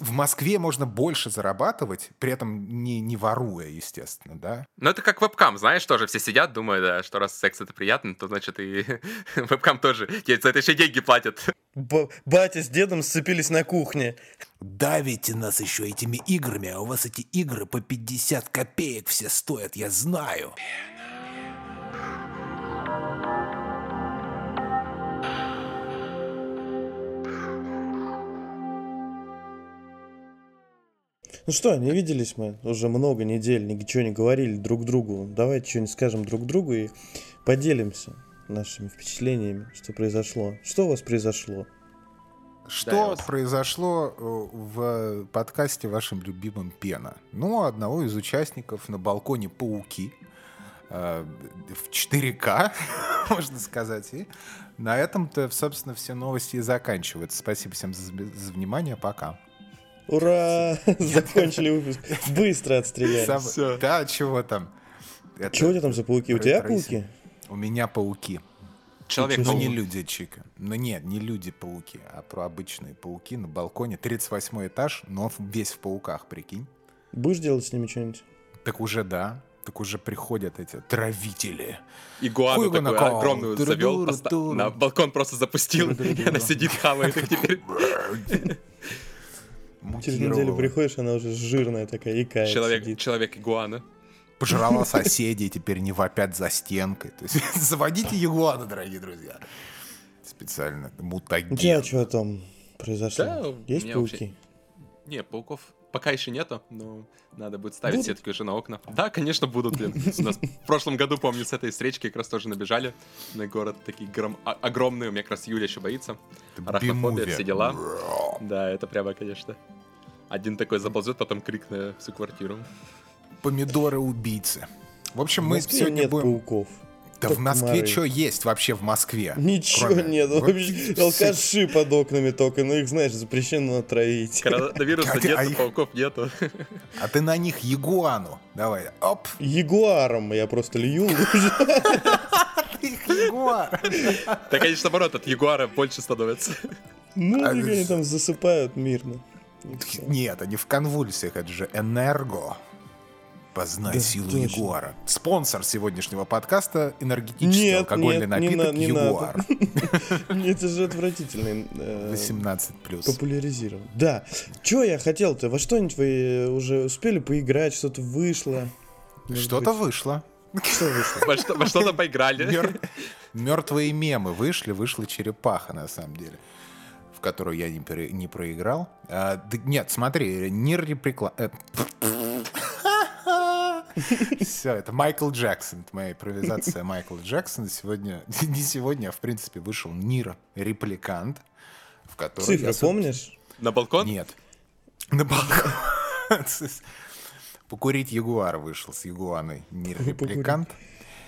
в Москве можно больше зарабатывать, при этом не, не воруя, естественно, да? Ну, это как вебкам, знаешь, тоже все сидят, думают, да, что раз секс это приятно, то значит и вебкам тоже за это еще деньги платят. Б батя с дедом сцепились на кухне. Давите нас еще этими играми, а у вас эти игры по 50 копеек все стоят, я знаю. Ну что, не виделись мы уже много недель, ничего не говорили друг другу. Давайте что-нибудь скажем друг другу и поделимся нашими впечатлениями, что произошло. Что у вас произошло? Что да, произошло э, в подкасте вашим любимым Пена? Ну, одного из участников на балконе пауки э, в 4К, можно сказать. И на этом-то, собственно, все новости и заканчиваются. Спасибо всем за, за внимание. Пока. Ура! Закончили выпуск. Быстро отстреляли. Сам... Да, чего там? Это... Чего у тебя там за пауки? У тебя пауки? У меня пауки. Человек Ну не люди, Чика. Ну нет, не люди-пауки, а про обычные пауки на балконе. 38 этаж, но весь в пауках, прикинь. Будешь делать с ними что-нибудь? Так уже да. Так уже приходят эти травители. Игуану такую огромную завел, на балкон просто запустил, и она сидит, хавает их теперь. Через неделю приходишь, она уже жирная такая, икая Человек, человек игуана. Пожрала соседей, теперь не вопят за стенкой. То есть заводите игуана, дорогие друзья. Специально. Мутаген. У тебя что там произошло? Да, Есть пауки? Вообще... Не, пауков пока еще нету, но надо будет ставить будут? сетки уже на окна. Да, конечно, будут, блин. У нас в прошлом году, помню, с этой встречки как раз тоже набежали на город. Такие гром... огромные, у меня как раз Юля еще боится. Арахнофобия, все дела. Да, это прямо, конечно. Один такой заползет, потом крик на всю квартиру. Помидоры-убийцы. В общем, мы сегодня нет будем... пауков. Да в Москве что есть вообще в Москве? Ничего Кроме... нет. Вообще, алкаши под окнами только, ну их, знаешь, запрещено отравить. Коронавируса нет, а их... пауков нету. А ты на них ягуану. Давай, оп. Ягуаром я просто лью Ягуар. Да, конечно, наоборот, от ягуара больше становится. Ну, они там засыпают мирно. Нет, они в конвульсиях, это же энерго. Познай да, силу точно. Ягуара. Спонсор сегодняшнего подкаста энергетический нет, алкогольный нет, напиток не Ягуар. Это же отвратительный. 18 э, плюс. Популяризирован. Да. Че я хотел-то? Во что-нибудь вы уже успели поиграть? Что-то вышло? Что-то вышло. Что вышло? Во что-то поиграли. Мертвые мемы вышли, вышла черепаха на самом деле в которую я не, не проиграл. А, да, нет, смотри, Нир Репликла... Э, Все, это Майкл Джексон. Это моя импровизация Майкла Джексона. Сегодня, не сегодня, а в принципе вышел Нир Репликант, в который... Цифры я... помнишь? На балкон? Нет. На балкон. Покурить Ягуар вышел с Ягуаной Нир Репликант.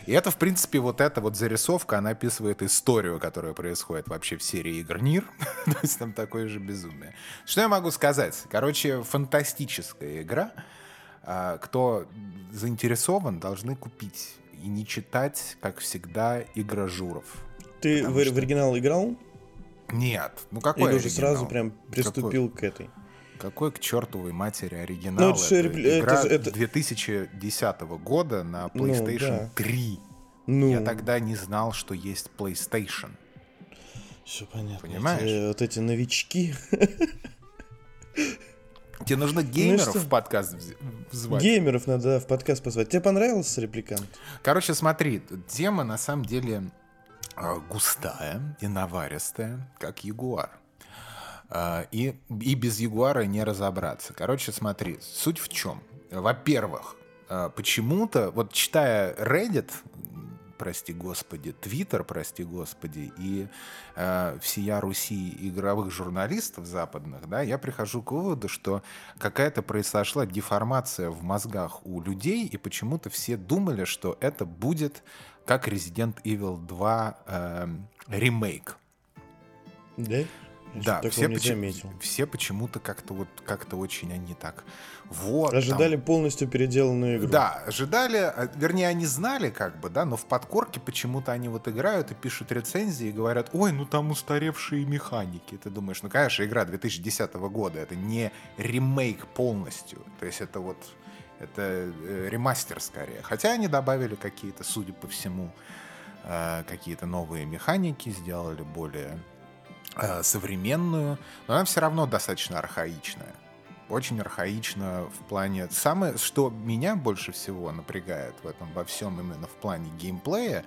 И это, в принципе, вот эта вот зарисовка, она описывает историю, которая происходит вообще в серии игр Нир. То есть там такое же безумие. Что я могу сказать? Короче, фантастическая игра. А, кто заинтересован, должны купить и не читать, как всегда, игражуров. Ты в, что... в оригинал играл? Нет. Ну какой Или уже сразу прям приступил какой? к этой? Какой к чертовой матери оригинал? Ну, это, это, игра это, это... 2010 года на ну PlayStation ну, да. 3. Ну. Я тогда не знал, что есть PlayStation. Все понятно. Понимаешь? Эти, вот эти новички. Тебе нужно ну геймеров ну, в подкаст звать. Геймеров надо в подкаст позвать. Тебе понравился репликант? Короче, смотри, тема на самом деле а, густая и наваристая, как ягуар. А, и, и без ягуара не разобраться. Короче, смотри, суть в чем? Во-первых, а, почему-то, вот читая Reddit, прости господи, Твиттер, прости господи, и э, всея Руси игровых журналистов западных, да, я прихожу к выводу, что какая-то произошла деформация в мозгах у людей, и почему-то все думали, что это будет как Resident Evil 2 э, ремейк. Да? Да, все, почему, все почему-то как-то вот как-то очень они так вот. Ожидали там... полностью переделанную игру. Да, ожидали, а, вернее, они знали как бы, да, но в подкорке почему-то они вот играют и пишут рецензии и говорят, ой, ну там устаревшие механики. Ты думаешь, ну, конечно, игра 2010 года, это не ремейк полностью. То есть это вот, это э, ремастер скорее. Хотя они добавили какие-то, судя по всему, э, какие-то новые механики, сделали более современную, но она все равно достаточно архаичная очень архаично в плане... Самое, что меня больше всего напрягает в этом во всем именно в плане геймплея,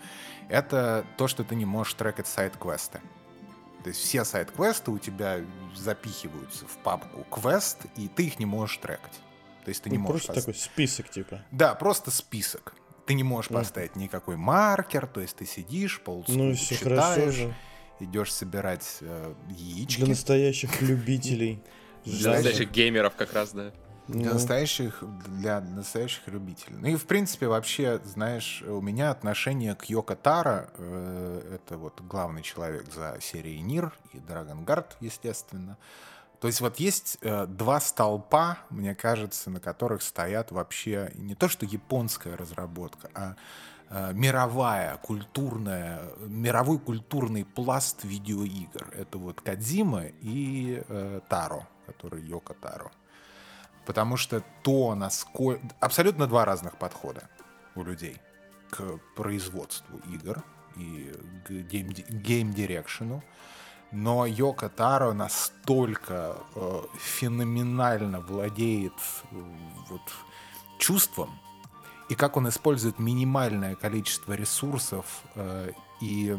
это то, что ты не можешь трекать сайт-квесты. То есть все сайт-квесты у тебя запихиваются в папку квест, и ты их не можешь трекать. То есть ты не ну, можешь... Просто такой список, типа. Да, просто список. Ты не можешь mm. поставить никакой маркер, то есть ты сидишь, полцу ну, все читаешь, идешь собирать э, яички. Для настоящих любителей. Для настоящих геймеров как раз, да. Для ну. настоящих, для настоящих любителей. Ну и в принципе вообще, знаешь, у меня отношение к Йоко Таро, э, это вот главный человек за серией Нир и Dragon Guard, естественно. То есть вот есть э, два столпа, мне кажется, на которых стоят вообще не то что японская разработка, а мировая культурная, мировой культурный пласт видеоигр. Это вот Кадзима и э, Таро который Йоко Таро. Потому что то, насколько... Абсолютно два разных подхода у людей к производству игр и к гейм-дирекшену. Но Йоко Таро настолько э, феноменально владеет э, вот, чувством, и как он использует минимальное количество ресурсов э, и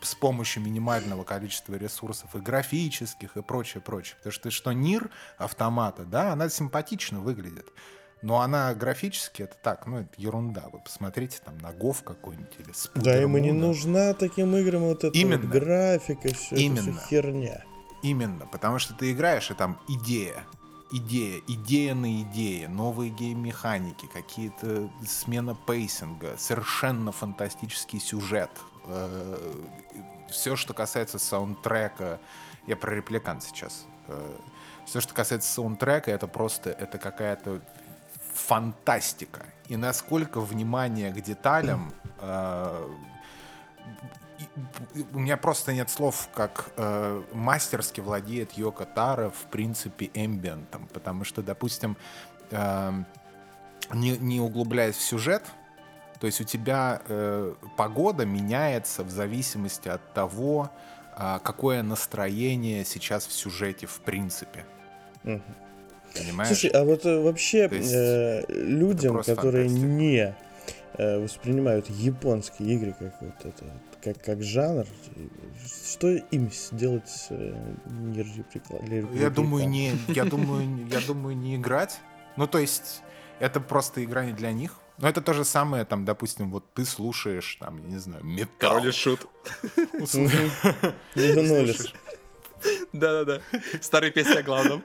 с помощью минимального количества ресурсов и графических и прочее, прочее. Потому что что Нир автомата, да, она симпатично выглядит. Но она графически, это так, ну, это ерунда. Вы посмотрите там на Гов какой-нибудь или Да, ему не нужна таким играм вот эта Именно. Вот графика, все Именно. это все херня. Именно, потому что ты играешь, и там идея, идея, идея на идее, новые гейм-механики, какие-то смена пейсинга, совершенно фантастический сюжет, Э, все, что касается саундтрека, я про репликант сейчас. Э, все, что касается саундтрека, это просто это какая-то фантастика. И насколько внимание к деталям э, у меня просто нет слов, как э, мастерски владеет Йоко Таро, в принципе, эмбиентом. Потому что, допустим, э, не, не углубляясь в сюжет, то есть у тебя э, погода меняется в зависимости от того, э, какое настроение сейчас в сюжете в принципе. Угу. Понимаешь? Слушай, а вот э, вообще есть, э, людям, которые фантастика. не э, воспринимают японские игры как вот это, как, как жанр, что им сделать э, не Я думаю, не, я думаю, я думаю, не играть. Ну, то есть, это просто игра не для них. Но это то же самое, там, допустим, вот ты слушаешь, там, я не знаю, металл. Король шут. Вернулись. Да-да-да. Старые песни о главном.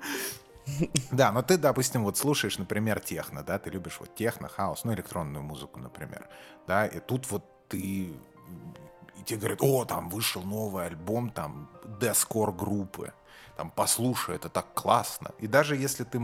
Да, но ты, допустим, вот слушаешь, например, техно, да, ты любишь вот техно, хаос, ну, электронную музыку, например, да, и тут вот ты тебе говорят, о, там вышел новый альбом, там, дескор группы, там, послушай, это так классно. И даже если ты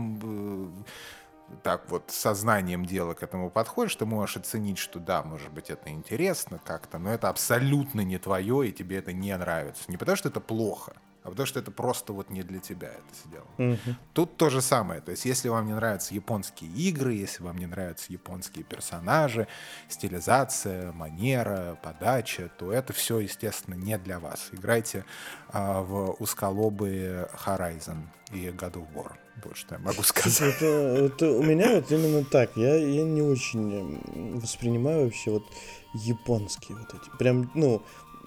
так вот сознанием дела к этому подходишь, ты можешь оценить, что да, может быть, это интересно как-то, но это абсолютно не твое, и тебе это не нравится. Не потому, что это плохо, а потому что это просто вот не для тебя это сделано. Угу. Тут то же самое. То есть, если вам не нравятся японские игры, если вам не нравятся японские персонажи, стилизация, манера, подача, то это все, естественно, не для вас. Играйте а, в узколобые Horizon и God of War. Вот что я могу сказать. Это, это у меня вот именно так. Я, я не очень воспринимаю вообще вот японские вот эти. Прям, ну,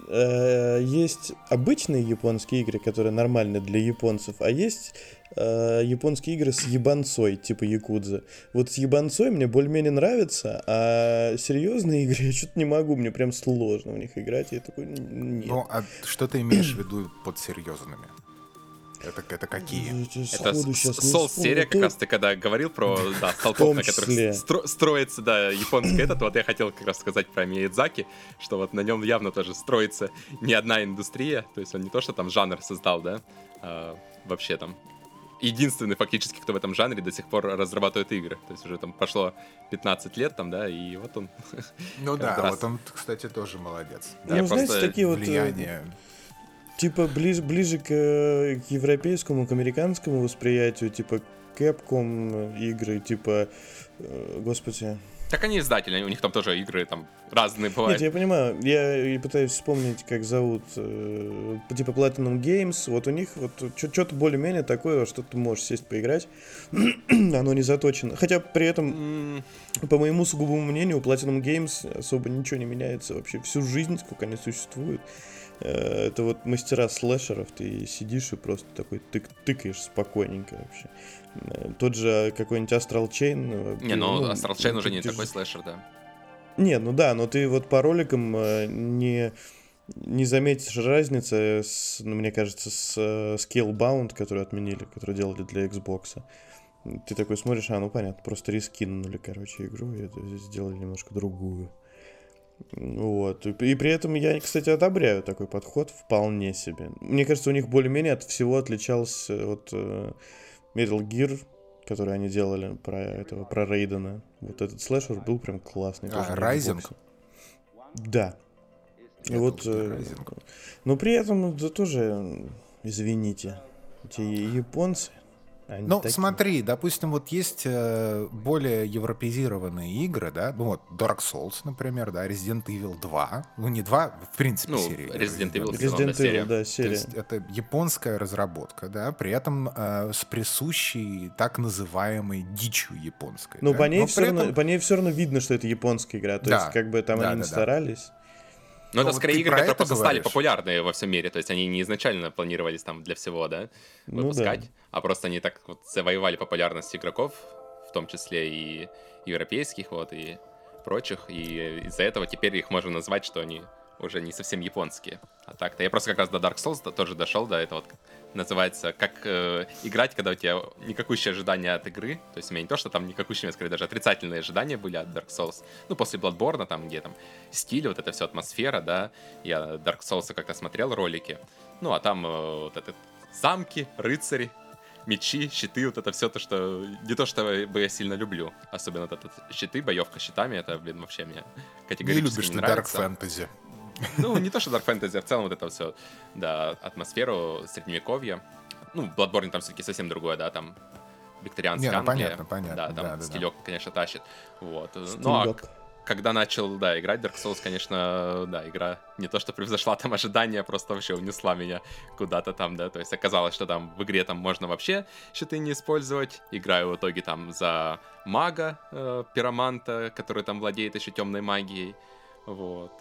э, есть обычные японские игры, которые нормальны для японцев, а есть э, японские игры с ебанцой, типа Якудза. Вот с ебанцой мне более-менее нравится, а серьезные игры я что-то не могу, мне прям сложно в них играть. Я такой, нет. Ну, а что ты имеешь в виду под серьезными? Это, это какие? Это Соус-серия, вспомню. как раз ты когда говорил про да, столпов, на которых стро- строится, да, японский этот, вот я хотел как раз сказать про Миядзаки, что вот на нем явно тоже строится не одна индустрия, то есть он не то, что там жанр создал, да, а вообще там единственный фактически, кто в этом жанре до сих пор разрабатывает игры. То есть уже там прошло 15 лет там, да, и вот он. Ну да, раз. вот он, кстати, тоже молодец. Ну, Я знаете, просто такие вот... э, Влияние. Типа ближе, ближе к, э, к европейскому, к американскому восприятию, типа Capcom игры, типа, э, господи. Так они издатели, у них там тоже игры там разные Нет, бывают. я понимаю, я пытаюсь вспомнить, как зовут, э, типа Platinum Games, вот у них вот что-то более-менее такое, что ты можешь сесть поиграть, оно не заточено. Хотя при этом, по моему сугубому мнению, у Platinum Games особо ничего не меняется вообще всю жизнь, сколько они существуют. Э, Это вот мастера слэшеров, ты сидишь и просто такой тык тыкаешь спокойненько вообще. Э, Тот же какой-нибудь Astral Chain. э, Не, ты, ну Astral Chain уже не ты такой же- слэшер, да. Не, ну да, но ты вот по роликам не, не заметишь разницы, с, ну, мне кажется, с Scalebound, который отменили, который делали для Xbox. Ты такой смотришь, а, ну понятно, просто рискинули, короче, игру и сделали немножко другую. Вот. И, при этом я, кстати, одобряю такой подход вполне себе. Мне кажется, у них более-менее от всего отличался от э, Metal Gear, который они делали про этого, про Рейдена. Вот этот слэшер был прям классный. А? Xbox. Да. И Я вот, э, но при этом да тоже, извините, эти японцы, они Ну, такие. смотри, допустим, вот есть э, более европезированные игры, да, ну вот Dark Souls, например, да, Resident Evil 2, ну не 2, в принципе, Ну, серия. Resident Evil Resident да, серия. Evil, да, То серия. есть это японская разработка, да, при этом э, с присущей так называемой дичью японской. Ну, да. по ней, Но все равно, этом- по ней все равно видно, что это японская игра. То Да, есть, как бы там да, они не да, да. Но Ну, это вот скорее игры, которые просто стали популярны во всем мире. То есть они не изначально планировались там для всего, да, Ну выпускать, да. а просто они так вот завоевали популярность игроков, в том числе и европейских, вот, и прочих. И из-за этого теперь их можно назвать, что они уже не совсем японские. А так-то я просто как раз до Dark Souls до- тоже дошел, да, это вот называется, как э, играть, когда у тебя никакущие ожидания от игры. То есть у меня не то, что там никакущие, скорее даже отрицательные ожидания были от Dark Souls. Ну, после Bloodborne, там, где там стиль, вот эта вся атмосфера, да. Я Dark Souls как-то смотрел ролики. Ну, а там э, вот этот замки, рыцари, мечи, щиты, вот это все то, что не то, что бы я сильно люблю. Особенно вот этот щиты, боевка щитами, это, блин, вообще мне Не категорически любишь не ты Dark нравится. Fantasy. Ну, не то, что Dark Fantasy, а в целом вот это все, да, атмосферу средневековья. Ну, Bloodborne там все-таки совсем другое, да, там викторианская Не, ну, Англия. понятно, понятно, Да, там да, да, да. стилек, конечно, тащит. Вот. Ну, а когда начал, да, играть Dark Souls, конечно, да, игра не то, что превзошла там ожидания, просто вообще унесла меня куда-то там, да, то есть оказалось, что там в игре там можно вообще щиты не использовать, играю в итоге там за мага, э, пироманта, который там владеет еще темной магией, вот.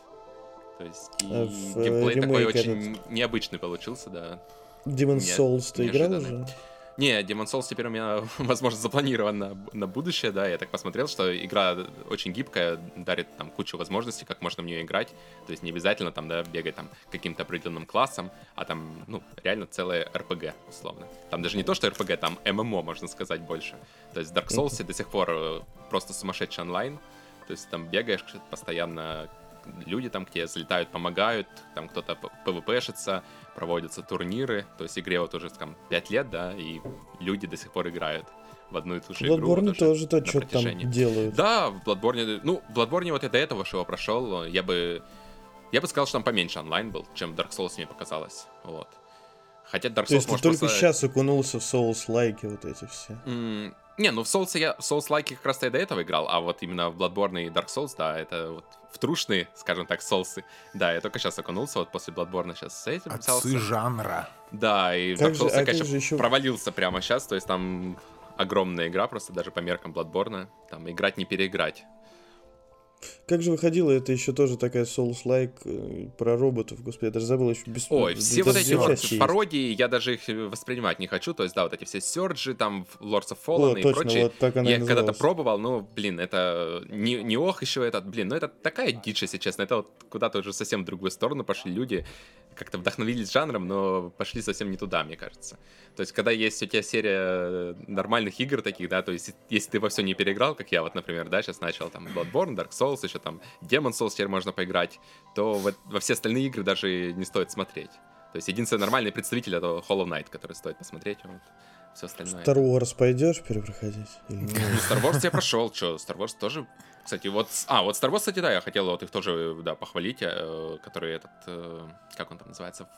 То есть и А в, э, геймплей такой очень необычный получился, да. Demon's Нет, Souls ты играл неожиданный. уже? Не, Demon Souls теперь у меня, возможно, запланирован на, на будущее, да, я так посмотрел, что игра очень гибкая, дарит там кучу возможностей, как можно в нее играть, то есть не обязательно там, да, бегать там каким-то определенным классом, а там, ну, реально целое RPG, условно. Там даже не то, что RPG, там ММО, можно сказать, больше. То есть в Dark Souls до сих пор э, просто сумасшедший онлайн, то есть там бегаешь постоянно, люди там к тебе залетают, помогают, там кто-то пвпшится, проводятся турниры, то есть игре вот уже там 5 лет, да, и люди до сих пор играют в одну и ту же В игру. Bloodborne тоже то там делают. Да, в Bloodborne, ну, в Bloodborne вот я до этого что прошел, я бы, я бы сказал, что там поменьше онлайн был, чем в Dark Souls мне показалось, вот. Хотя Dark Souls То есть ты только просто- сейчас окунулся в Souls-лайки вот эти все. М, Не, ну в Souls я в Souls лайки как раз я до этого играл, а вот именно в Bloodborne и Dark Souls, да, это вот в трушные, скажем так, соусы. Да, я только сейчас окунулся, вот после Bloodborne сейчас с этим взялся. Отцы жанра. Да, и Dark Souls а я, как конечно, же ещё- провалился прямо сейчас, то есть там огромная игра, просто даже по меркам Bloodborne, там играть не переиграть. Как же выходило, это еще тоже такая Souls-like э, про роботов, господи, я даже забыл еще без... Ой, все вот эти вот пародии, я даже их воспринимать не хочу, то есть, да, вот эти все Сёрджи, там, Lords of О, Fallen и точно, прочие, вот так она я когда-то пробовал, ну, блин, это не, не ох еще этот, блин, ну это такая дичь, если честно, это вот куда-то уже совсем в другую сторону пошли люди, как-то вдохновились жанром, но пошли совсем не туда, мне кажется. То есть, когда есть у тебя серия нормальных игр таких, да, то есть, если ты во все не переиграл, как я вот, например, да, сейчас начал там Bloodborne, Dark Souls, еще там Demon Souls теперь можно поиграть, то во, во все остальные игры даже не стоит смотреть. То есть, единственный нормальный представитель это Hollow Knight, который стоит посмотреть. Вот все остальное. Star Wars пойдешь перепроходить? Ну, Star Wars я прошел, что, Star Wars тоже кстати, вот... А, вот Star Wars, кстати, да, я хотел вот их тоже, да, похвалить, э, который этот... Э, как он там называется?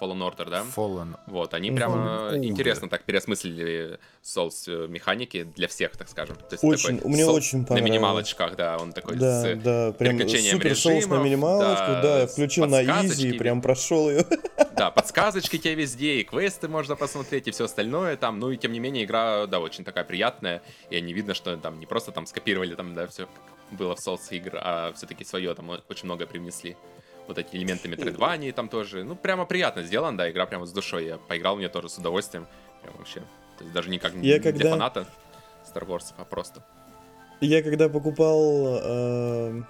Fallen Order, да? Fallen. Вот, они прямо Fallen интересно так переосмыслили Souls э, механики для всех, так скажем. То есть очень, такой, мне очень понравилось. На минималочках, да, он такой да, с да, прям переключением супер режимов. Souls на минималочку, да, да включил на изи и прям прошел ее. Да, подсказочки тебе везде, и квесты можно посмотреть, и все остальное там. Ну и тем не менее, игра, да, очень такая приятная, и не видно, что там не просто там скопировали там, да, все было в Souls игр, а все-таки свое там очень много привнесли вот эти элементы Metroidvania там тоже. Ну, прямо приятно сделано, да, игра прямо с душой. Я поиграл в нее тоже с удовольствием. Прям вообще. То есть даже не как я для когда... фаната Star Wars, а просто. Я когда покупал э,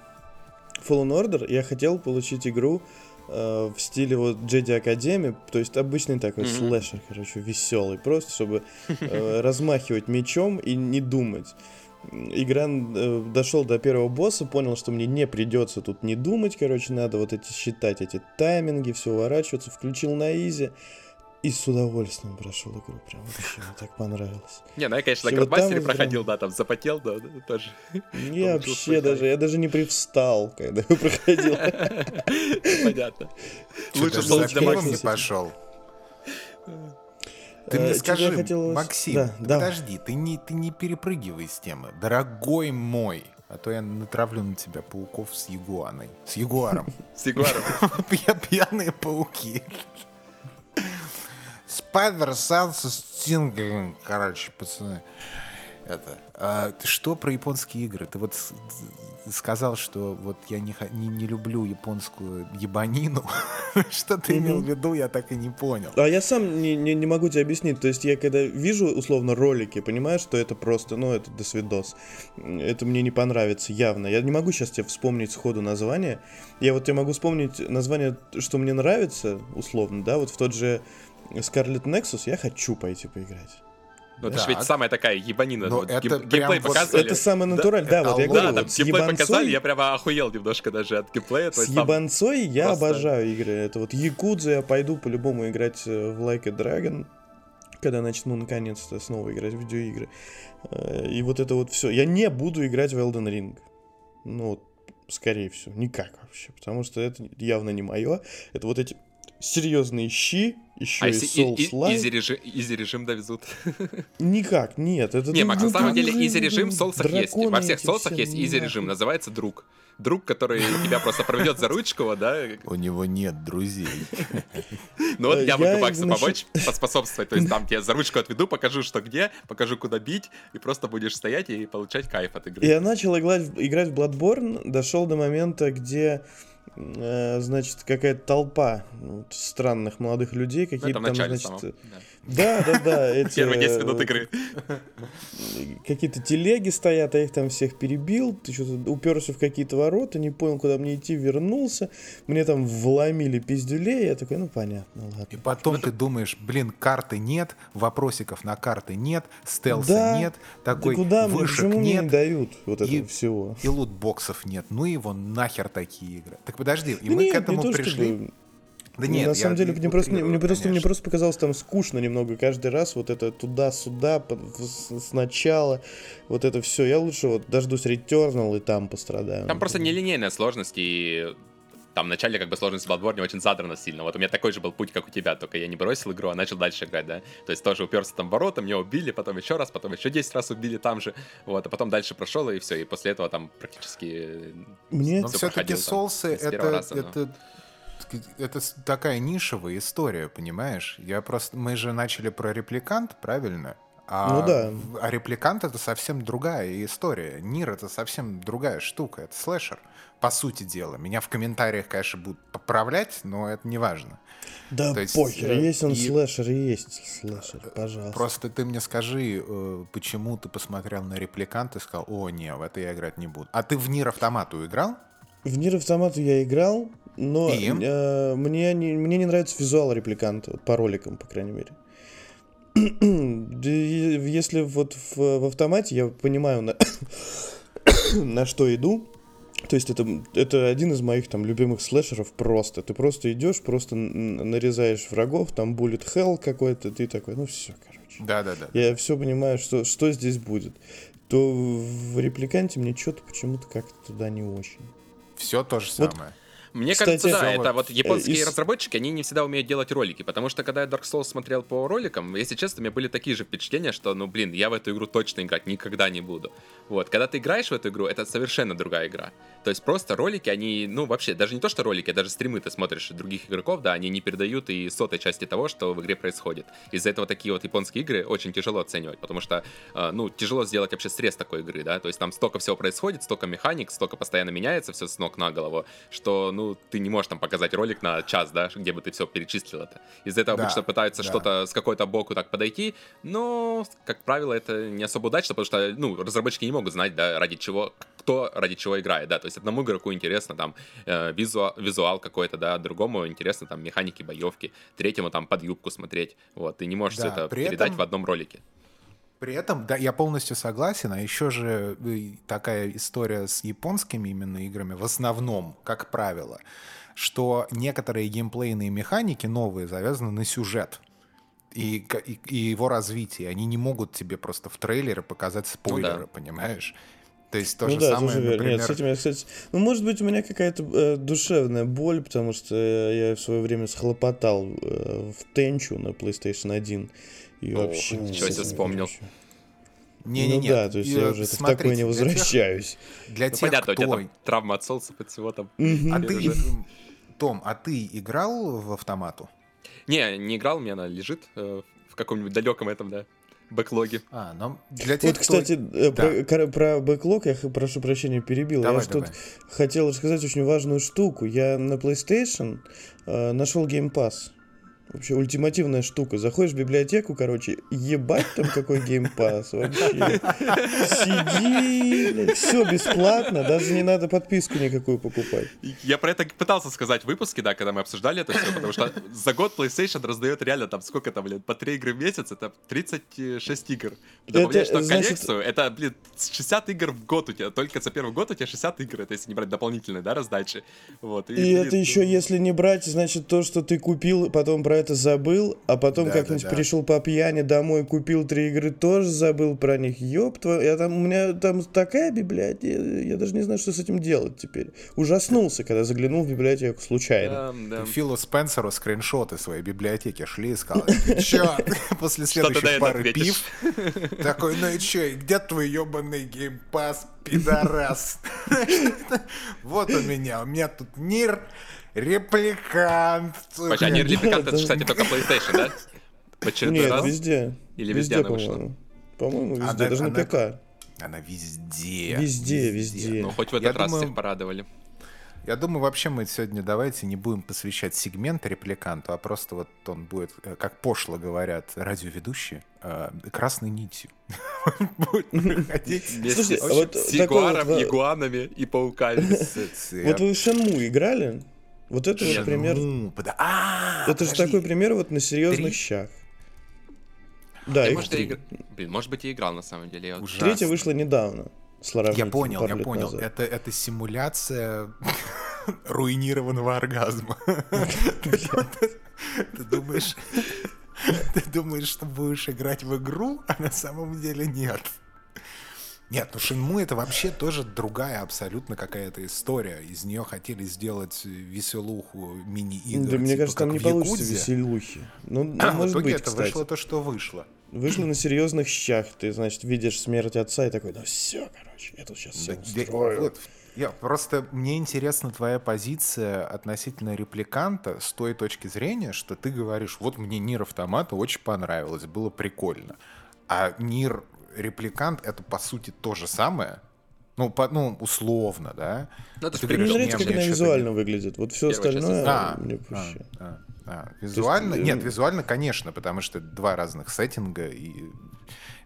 Fallen Order, я хотел получить игру э, в стиле вот Jedi Academy, то есть обычный такой mm-hmm. слэшер, короче, веселый, просто чтобы э, размахивать мечом и не думать игра э, дошел до первого босса, понял, что мне не придется тут не думать, короче, надо вот эти считать эти тайминги, все уворачиваться, включил на изи. И с удовольствием прошел игру, прям вообще мне так понравилось. Не, ну я, конечно, на Грандмастере проходил, да, там запотел, да, тоже. Не, вообще даже, я даже не привстал, когда я проходил. Понятно. Лучше с не пошел. Ты мне э, скажи, хотелось... Максим, да, да. подожди, ты не, ты не перепрыгивай с темы. Дорогой мой, а то я натравлю на тебя пауков с ягуаной. С ягуаром. С ягуаром. Пьяные пауки. Спайдер Санса Стинглинг, короче, пацаны это. А, что про японские игры? Ты вот сказал, что вот я не, не, не люблю японскую ебанину. что ты имел в виду, я так и не понял. А я сам не, не, не могу тебе объяснить. То есть я когда вижу условно ролики, понимаю, что это просто, ну, это досвидос. Это мне не понравится явно. Я не могу сейчас тебе вспомнить сходу название. Я вот тебе могу вспомнить название, что мне нравится, условно, да, вот в тот же Scarlet Nexus я хочу пойти поиграть. Ну, это же ведь самая такая ебанина. Ну, вот, это гейм, геймплей вот показывали. Это самое натуральное, да, да вот я говорю. Да, там вот геймплей показали, я прямо охуел немножко даже от геймплея. С ебанцой я просто... обожаю игры. Это вот Якудзу я пойду по-любому играть э, в Like a Dragon, когда начну наконец-то снова играть в видеоигры. Э, и вот это вот все. Я не буду играть в Elden Ring. Ну, вот, скорее всего, никак вообще, потому что это явно не мое. Это вот эти серьезные щи, еще а и Souls-like. Easy режим, easy режим довезут. Никак, нет. Это не, Макс, на самом деле easy режим в соусах есть. Во всех соусах есть easy режим, называется друг. Друг, который тебя просто проведет за ручку, да? У него нет друзей. Ну вот я могу Максу помочь, поспособствовать. То есть там тебя за ручку отведу, покажу, что где, покажу, куда бить, и просто будешь стоять и получать кайф от игры. Я начал играть в Bloodborne, дошел до момента, где значит, какая-то толпа вот, странных молодых людей, ну, какие-то там, значит... Самом, да. Да, да. Эти, Первые 10 минут игры. Какие-то телеги стоят, а их там всех перебил. Ты что-то уперся в какие-то ворота, не понял, куда мне идти, вернулся. Мне там вломили пиздюлей. Я такой, ну понятно, ладно. И потом ну, ты думаешь, блин, карты нет, вопросиков на карты нет, стелса да, нет, такой да куда вышек мне, нет. не дают вот этого и, всего. И лутбоксов нет. Ну его нахер такие игры. Так подожди, и да мы нет, к этому пришли. Чтобы да нет, на самом деле мне просто, мне, просто, мне просто показалось там скучно немного каждый раз, вот это туда-сюда, сначала, вот это все. Я лучше вот дождусь Returnal и там пострадаю. Там просто нелинейная сложность, и там в начале как бы сложность в Bloodborne очень задрана сильно. Вот у меня такой же был путь, как у тебя, только я не бросил игру, а начал дальше играть, да. То есть тоже уперся там в ворота, меня убили, потом еще раз, потом еще 10 раз убили там же, вот, а потом дальше прошел, и все, и после этого там практически... Мне... Но все-таки соусы это, раза, это, но это такая нишевая история, понимаешь? Я просто, мы же начали про репликант, правильно? А, ну да. А репликант это совсем другая история. Нир это совсем другая штука. Это слэшер, по сути дела. Меня в комментариях, конечно, будут поправлять, но это не важно. Да То есть, похер, э, есть он и... слэшер, есть слэшер, пожалуйста. Просто ты мне скажи, э, почему ты посмотрел на репликант и сказал, о, не, в это я играть не буду. А ты в Нир Автомату играл? В Нир Автомату я играл, но э, мне, не, мне не нравится визуал репликанта, по роликам, по крайней мере. Если вот в, в автомате я понимаю, на, на что иду, то есть это, это один из моих там любимых слэшеров просто. Ты просто идешь, просто нарезаешь врагов, там bullet hell какой-то, ты такой, ну все, короче. Да, да, да. Я все понимаю, что, что здесь будет. То в репликанте мне что-то почему-то как-то туда не очень. Все то же самое. Вот мне Кстати, кажется, да, это вот японские из... разработчики, они не всегда умеют делать ролики, потому что когда я Dark Souls смотрел по роликам, если честно, у меня были такие же впечатления, что, ну, блин, я в эту игру точно играть никогда не буду. Вот, когда ты играешь в эту игру, это совершенно другая игра. То есть просто ролики, они, ну, вообще, даже не то, что ролики, а даже стримы ты смотришь других игроков, да, они не передают и сотой части того, что в игре происходит. Из-за этого такие вот японские игры очень тяжело оценивать, потому что, э, ну, тяжело сделать вообще срез такой игры, да, то есть там столько всего происходит, столько механик, столько постоянно меняется все с ног на голову, что, ну, ты не можешь там показать ролик на час, да, где бы ты все перечислил это. Из-за этого да, обычно пытаются да. что-то с какой-то боку так подойти, но, как правило, это не особо удачно, потому что, ну, разработчики не могут знать, да, ради чего, кто ради чего играет, да, то есть одному игроку интересно там э, визуал, визуал какой-то, да, другому интересно там механики боевки, третьему там под юбку смотреть, вот, ты не можешь да, это передать этом... в одном ролике. При этом, да, я полностью согласен, а еще же э, такая история с японскими именно играми в основном, как правило, что некоторые геймплейные механики новые завязаны на сюжет. И, и, и его развитие. Они не могут тебе просто в трейлере показать спойлеры, ну, да. понимаешь? То есть то ну же да, самое, тоже например... Нет, с этим я, кстати... Ну, может быть, у меня какая-то э, душевная боль, потому что я в свое время схлопотал э, в Тенчу на PlayStation 1. И О, вообще... Ничего себе вспомнил. Не, не, ну не. да, то есть я уже смотрите, в такое не возвращаюсь. Для тех, для тех ну, понятно, кто... у тебя там травма от солнца под всего там. А ты, уже... Том, а ты играл в автомату? Не, не играл, у меня она лежит э, в каком-нибудь далеком этом, да, бэклоге. А, ну для тех, Вот, кстати, кто... Э, да. про, про бэклог я прошу прощения перебил. Давай, я давай. тут хотел рассказать очень важную штуку. Я на PlayStation э, нашел Game Pass. Вообще ультимативная штука. Заходишь в библиотеку, короче, ебать там какой геймпас вообще. Сиди, все бесплатно, даже не надо подписку никакую покупать. Я про это пытался сказать в выпуске, да, когда мы обсуждали это все, потому что за год PlayStation раздает реально там сколько там, блин, по 3 игры в месяц, это 36 игр. Добавляешь это, значит... коллекцию, это, блин, 60 игр в год у тебя, только за первый год у тебя 60 игр, это если не брать дополнительные, да, раздачи. Вот, и, и блин, это еще, если не брать, значит, то, что ты купил, потом про это забыл, а потом да, как-нибудь да, да. пришел по пьяни домой, купил три игры, тоже забыл про них. Ёб твою, я там, у меня там такая библиотека, я даже не знаю, что с этим делать теперь. Ужаснулся, когда заглянул в библиотеку случайно. Да, да. Филу Спенсеру скриншоты своей библиотеки шли и сказал, чё, после следующей пары пив, такой, ну и чё, где твой ебаный геймпас, пидорас? Вот у меня, у меня тут мир, Репликант. А не репликант, это, кстати, только PlayStation, да? Почему Нет, раз? везде. Или везде, везде она вышла? По-моему, везде, она, даже она, на ПК. Она везде. Везде, везде. Ну, хоть в этот Я раз думаю, всех порадовали. Я думаю, вообще мы сегодня давайте не будем посвящать сегмент репликанту, а просто вот он будет, э, как пошло говорят радиоведущие, э, красной нитью. Будет проходить с ягуаром, ягуанами и пауками. Вот вы в Шенму играли? Вот это вот пример. А, это же такой пример вот на серьезных щах. Да, их может, Блин, может быть, и играл на самом деле. Третья вышла недавно. Я понял, я понял. Это, это симуляция руинированного оргазма. Ты думаешь, ты думаешь, что будешь играть в игру, а на самом деле нет. Нет, ну Шинму это вообще тоже другая абсолютно какая-то история. Из нее хотели сделать веселуху мини-игр. Да, типа, мне кажется, там не получится веселухи. Ну, а, может в итоге быть, это кстати. вышло то, что вышло. Вышло на серьезных щах. Ты, значит, видишь смерть отца и такой, да все, короче, я тут сейчас все да, устрою. Вот, я, просто мне интересна твоя позиция относительно репликанта с той точки зрения, что ты говоришь, вот мне Нир Автомата очень понравилось, было прикольно. А Нир репликант это по сути то же самое. Ну, по, ну, условно, да. Ну, это Ты говоришь, смотрите, как она визуально выглядит. Вот все остальное а, мне а, а, а. Визуально, есть, нет, визуально, конечно, потому что два разных сеттинга, и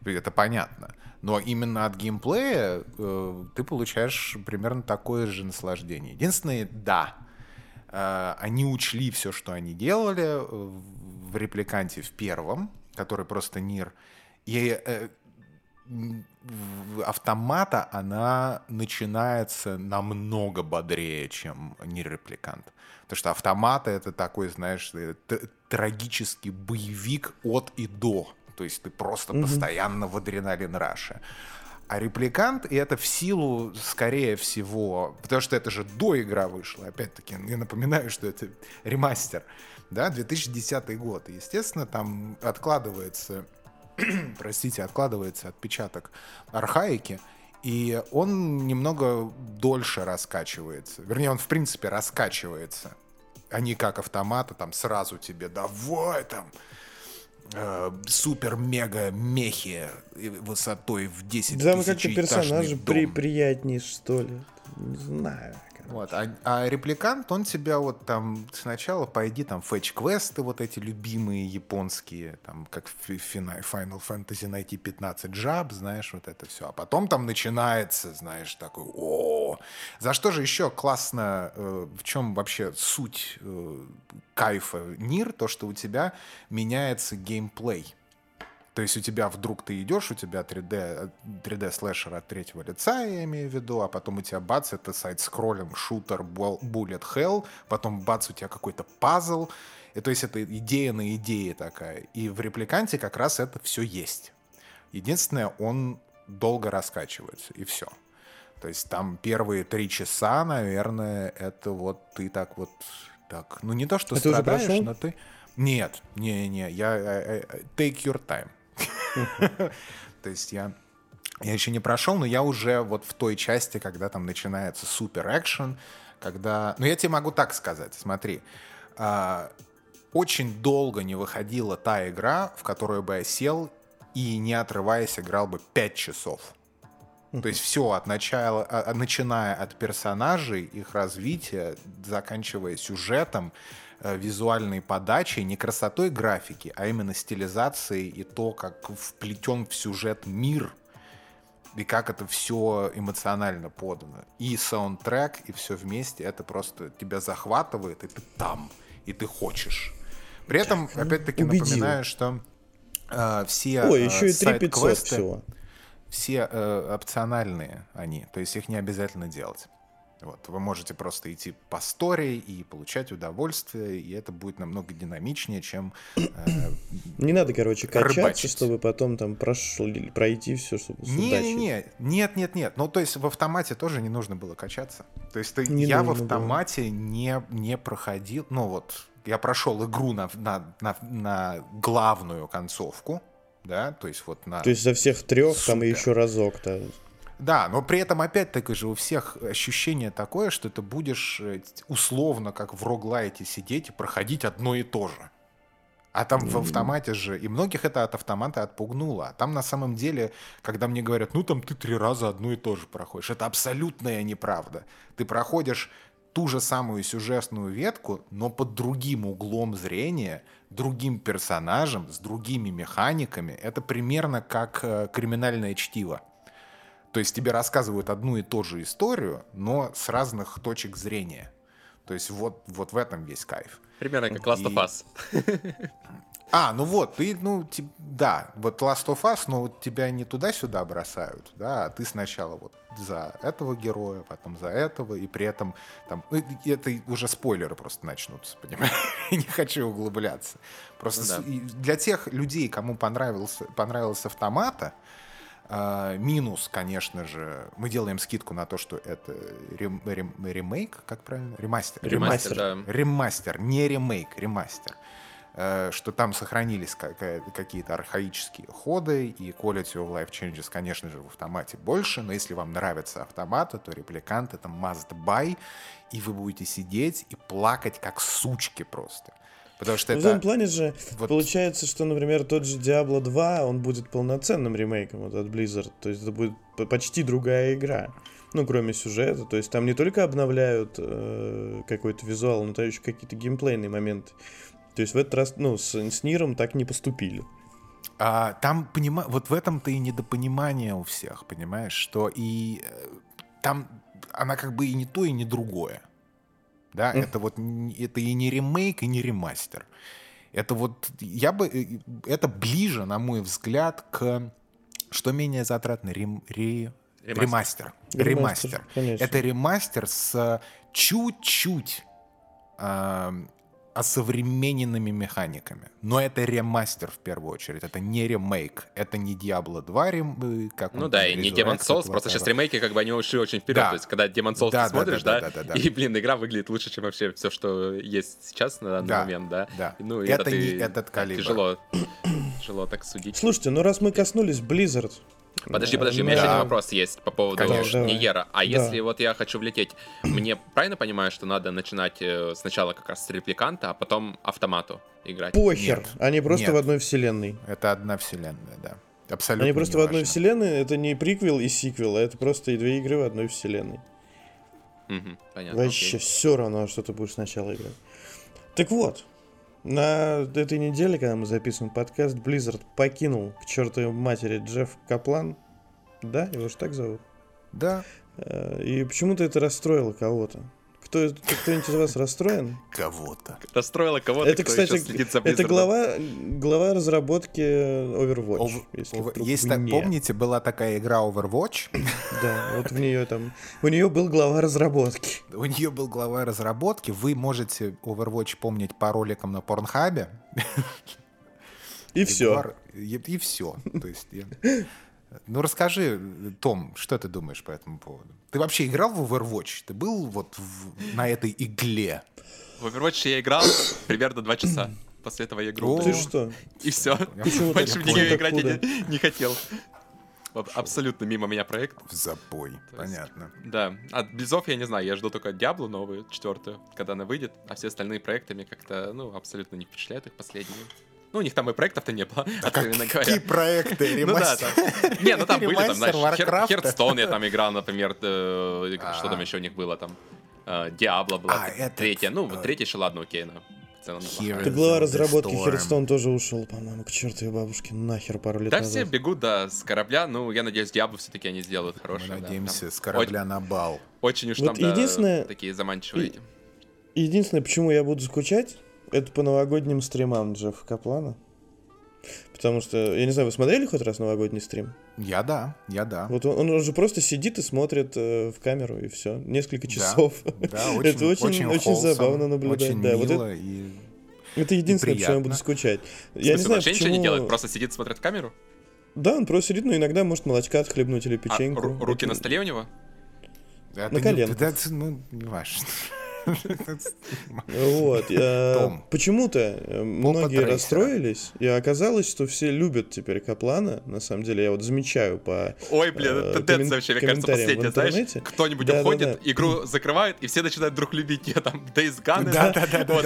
это понятно. Но именно от геймплея э, ты получаешь примерно такое же наслаждение. Единственное, да, э, они учли все, что они делали э, в репликанте в первом, который просто Нир. И э, автомата она начинается намного бодрее, чем Нир Репликант. Потому что автомата это такой, знаешь, э, трагический боевик от и до. То есть ты просто mm-hmm. постоянно в адреналин раше. А репликант, и это в силу, скорее всего, потому что это же до игра вышла, опять-таки, я напоминаю, что это ремастер, да, 2010 год. И, естественно, там откладывается, простите, откладывается отпечаток архаики, и он немного дольше раскачивается. Вернее, он, в принципе, раскачивается. А не как автомата, там сразу тебе давай там э, супер-мега-мехи высотой в 10 Там как-то персонажи при приятнее, что ли. Не знаю. Вот. А, а репликант, он тебя вот там сначала пойди там фэтч-квесты вот эти любимые японские, там как в Final Fantasy найти 15 жаб, знаешь, вот это все. А потом там начинается, знаешь, такой, о, за что же еще классно, э, в чем вообще суть э, кайфа Нир, то, что у тебя меняется геймплей. То есть у тебя вдруг ты идешь, у тебя 3D, 3D слэшер от третьего лица, я имею в виду, а потом у тебя бац, это сайт-скроллинг, шутер, bullet hell, потом бац, у тебя какой-то пазл. И, то есть это идея на идее такая. И в репликанте как раз это все есть. Единственное, он долго раскачивается, и все. То есть там первые три часа, наверное, это вот ты так вот так, ну не то, что это страдаешь, но ты... Нет, не-не, я I, I, take your time. То есть я я еще не прошел, но я уже вот в той части, когда там начинается супер экшен, когда... Ну, я тебе могу так сказать, смотри. А, очень долго не выходила та игра, в которую бы я сел и, не отрываясь, играл бы 5 часов. То есть все от начала, а, начиная от персонажей, их развития, заканчивая сюжетом, Э, визуальной подачей, не красотой графики, а именно стилизацией и то, как вплетен в сюжет мир и как это все эмоционально подано. И саундтрек, и все вместе, это просто тебя захватывает, и ты там, и ты хочешь. При этом, опять-таки, Убедил. напоминаю, что э, все Ой, еще и 3500 всего. Все э, опциональные они, то есть их не обязательно делать. Вот, вы можете просто идти по истории и получать удовольствие, и это будет намного динамичнее, чем... Э, не надо, короче, качаться, рыбачить. чтобы потом там прошли, пройти все, чтобы Не-не-не, нет-нет-нет. Ну, то есть в автомате тоже не нужно было качаться. То есть ты, я в автомате не, не проходил... Ну вот, я прошел игру на, на, на, на главную концовку, да, то есть вот на... То есть за всех трех там и еще разок-то... Да, но при этом опять-таки же у всех ощущение такое, что ты будешь э, условно, как в роглайте, сидеть и проходить одно и то же. А там в автомате же, и многих это от автомата отпугнуло. А там на самом деле, когда мне говорят, ну там ты три раза одно и то же проходишь, это абсолютная неправда. Ты проходишь ту же самую сюжетную ветку, но под другим углом зрения, другим персонажем, с другими механиками. Это примерно как э, криминальное чтиво. То есть тебе рассказывают одну и ту же историю, но с разных точек зрения. То есть вот, вот в этом весь кайф. Примерно как Last of Us. А, ну вот, ты, ну, ти, да, вот Last of Us, но вот тебя не туда-сюда бросают, да, а ты сначала вот за этого героя, потом за этого, и при этом там, ну, это уже спойлеры просто начнутся, понимаешь? не хочу углубляться. Просто ну, да. для тех людей, кому понравился, понравился автомата, минус, конечно же, мы делаем скидку на то, что это рем, рем, ремейк, как правильно? Ремастер. Ремастер, да. Ремастер, не ремейк, ремастер. Э, что там сохранились какие-то архаические ходы, и quality of life changes, конечно же, в автомате больше, но если вам нравятся автоматы, то репликант это must buy, и вы будете сидеть и плакать как сучки просто. Потому что в это... этом плане же вот... получается, что, например, тот же Diablo 2, он будет полноценным ремейком вот от Blizzard. То есть это будет почти другая игра. Ну, кроме сюжета. То есть там не только обновляют э, какой-то визуал, но там еще какие-то геймплейные моменты. То есть в этот раз, ну, с, с Ниром так не поступили. А, там, понима... вот в этом-то и недопонимание у всех, понимаешь, что и э, там она как бы и не то, и не другое. Да, mm. это вот это и не ремейк, и не ремастер. Это вот я бы э, это ближе, на мой взгляд, к что менее затратно рем, ре, ремастер. Ремастер. ремастер. Это ремастер с чуть-чуть э, осовремененными механиками. Но это ремастер в первую очередь. Это не ремейк. Это не Diablo 2 рем... как Ну да, и не Demon Souls. Просто сейчас ремейки как бы они ушли очень вперед. Да. То есть когда Demon Souls да, ты смотришь, да, да, да, да, да, и, блин, игра выглядит лучше, чем вообще все, что есть сейчас на данный да, момент, да? Да, Ну, это, это не этот калибр. Тяжело, тяжело так судить. Слушайте, ну раз мы коснулись Blizzard, Подожди, подожди, у меня да. еще один вопрос есть по поводу Конечно. Ниера. А да. если вот я хочу влететь, мне правильно понимаю, что надо начинать э, сначала как раз с репликанта, а потом автомату играть? Похер, Нет. они просто Нет. в одной вселенной. Это одна вселенная, да. Абсолютно Они просто в одной вселенной, это не приквел и сиквел, а это просто и две игры в одной вселенной. Угу, понятно. Вообще окей. все равно, что ты будешь сначала играть. Так вот, на этой неделе, когда мы записываем подкаст, Blizzard покинул к чертовой матери Джефф Каплан. Да, его же так зовут? Да. Э, и почему-то это расстроило кого-то. Кто, кто-нибудь из вас расстроен? Кого-то. Расстроило кого-то, это, кто кстати, следит за Это глава, глава разработки Overwatch. Ов, если ов, есть так, помните, была такая игра Overwatch? Да, вот в нее там... У нее был глава разработки. У нее был глава разработки. Вы можете Overwatch помнить по роликам на Порнхабе. И все. И, и все. То есть ну расскажи, Том, что ты думаешь по этому поводу? Ты вообще играл в Overwatch? Ты был вот в, на этой игле? В Overwatch я играл примерно два часа. После этого я игру. Ты что? И все. Больше в нее играть я не, не хотел. Абсолютно мимо меня проект. В запой, понятно. да, от Близов я не знаю, я жду только Диаблу новую, четвертую, когда она выйдет, а все остальные проектами как-то, ну, абсолютно не впечатляют их последние. Ну, у них там и проектов-то не было, а откровенно говоря. Какие проекты? Ну да, там. Не, ну там были там, знаешь, Херстон я там играл, например, э, что там еще у них было там. Диабло была третья. Ну, э, третья еще ладно, окей, но ты глава разработки Херстон тоже ушел, по-моему, к чертовой бабушке, нахер пару лет Да назад. все бегут, да, с корабля, ну, я надеюсь, Диабло все-таки они сделают хорошее. Мы надеемся, да, с корабля на бал. Очень уж вот там, единственное... да, такие заманчивые. Единственное, почему я буду скучать, это по новогодним стримам Джеффа Каплана. Потому что, я не знаю, вы смотрели хоть раз новогодний стрим? Я да, я да. Вот он, он же просто сидит и смотрит э, в камеру, и все. Несколько часов. Да, да очень, это очень, очень, очень забавно наблюдать. Очень да, мило вот это, и это единственное, почему я буду скучать. Я не знаю, вообще почему... ничего не делает, просто сидит, смотрит в камеру? Да, он просто сидит, но иногда может молочка отхлебнуть или а печеньку. А, руки это... на столе у него? на коленках. Да, ну, не важно. Вот. Почему-то э, многие расстроились, и оказалось, что все любят теперь Каплана. На самом деле, я вот замечаю по Ой, блин, это тенденция вообще, мне кажется, последняя, знаешь, кто-нибудь уходит, игру закрывает, и все начинают вдруг любить ее, там, Days Gone, да, да, да,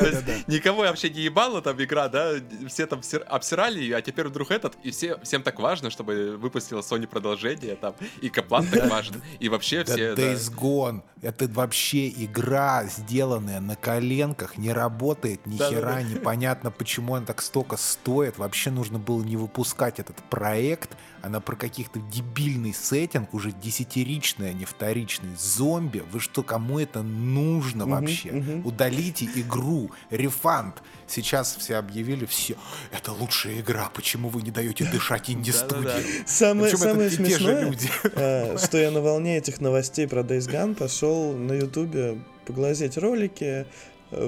никого вообще не ебала там игра, да, все там обсирали ее, а теперь вдруг этот, и все, всем так важно, чтобы выпустила Sony продолжение, там, и Каплан так важен, и вообще все... Days Gone, это вообще игра сделанная на коленках, не работает ни да, хера, да, да. непонятно, почему она так столько стоит. Вообще нужно было не выпускать этот проект, она про каких-то дебильный сеттинг, уже десятиричный, а не вторичный. Зомби, вы что, кому это нужно угу, вообще? Угу. Удалите игру, рефанд. Сейчас все объявили, все, это лучшая игра, почему вы не даете дышать инди-студии? Самое, самое смешное, а, что я на волне этих новостей про Days Gone пошел на ютубе поглазеть ролики, э,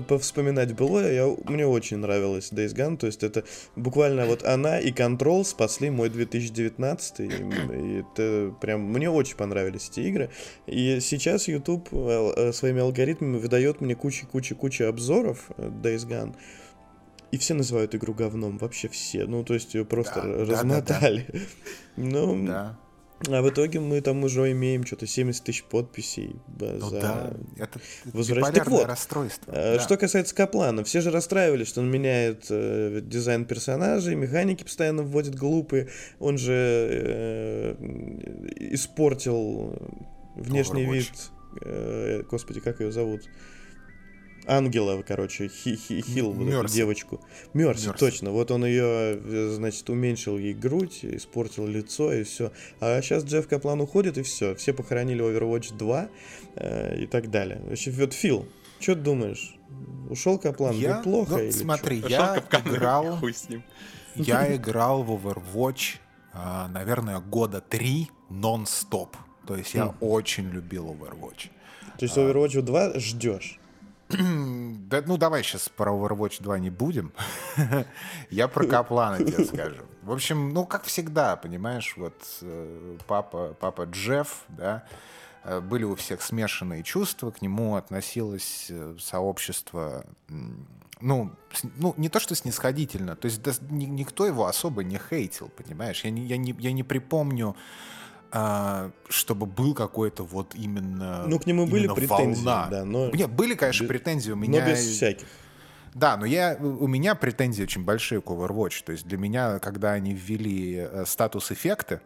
повспоминать былое, я, мне очень нравилось Days Gone, то есть это буквально вот она и Control спасли мой 2019, и, и это прям, мне очень понравились эти игры, и сейчас YouTube э, э, своими алгоритмами выдает мне куча-куча-куча обзоров Days Gone, и все называют игру говном, вообще все, ну то есть ее просто да, размотали. Да, да, да. Ну, да. А в итоге мы там уже имеем что-то 70 тысяч подписей ну, за да, это возвращение. Так вот, расстройство. Э, да. Что касается Каплана, все же расстраивались, что он меняет э, дизайн персонажей, механики постоянно вводит глупые, он же э, испортил внешний Overwatch. вид, э, господи, как ее зовут? Ангела, короче, хи хи Хил, вот эту девочку. Мерси, точно. Вот он ее, значит, уменьшил ей грудь, испортил лицо и все. А сейчас Джефф Каплан уходит и все. Все похоронили Overwatch 2 э, и так далее. Вообще, вот Фил, что ты думаешь? Ушел Каплан я, плохо ну, или Смотри, что? я играл... Я играл в Overwatch, а, наверное, года три нон-стоп. То есть я mm. очень любил Overwatch. То есть Overwatch 2 ждешь? Да, ну давай сейчас про Overwatch 2 не будем. Я про Каплана тебе скажу. В общем, ну как всегда, понимаешь, вот э, папа, папа Джефф, да, э, были у всех смешанные чувства, к нему относилось э, сообщество, ну, ну не то что снисходительно, то есть да, никто его особо не хейтил, понимаешь? Я не, я не, я не припомню чтобы был какой-то вот именно Ну, к нему были претензии, волна. да, но... Нет, были, конечно, без... претензии у меня. Но без всяких. Да, но я, у меня претензии очень большие к Overwatch. То есть для меня, когда они ввели э, статус эффекты,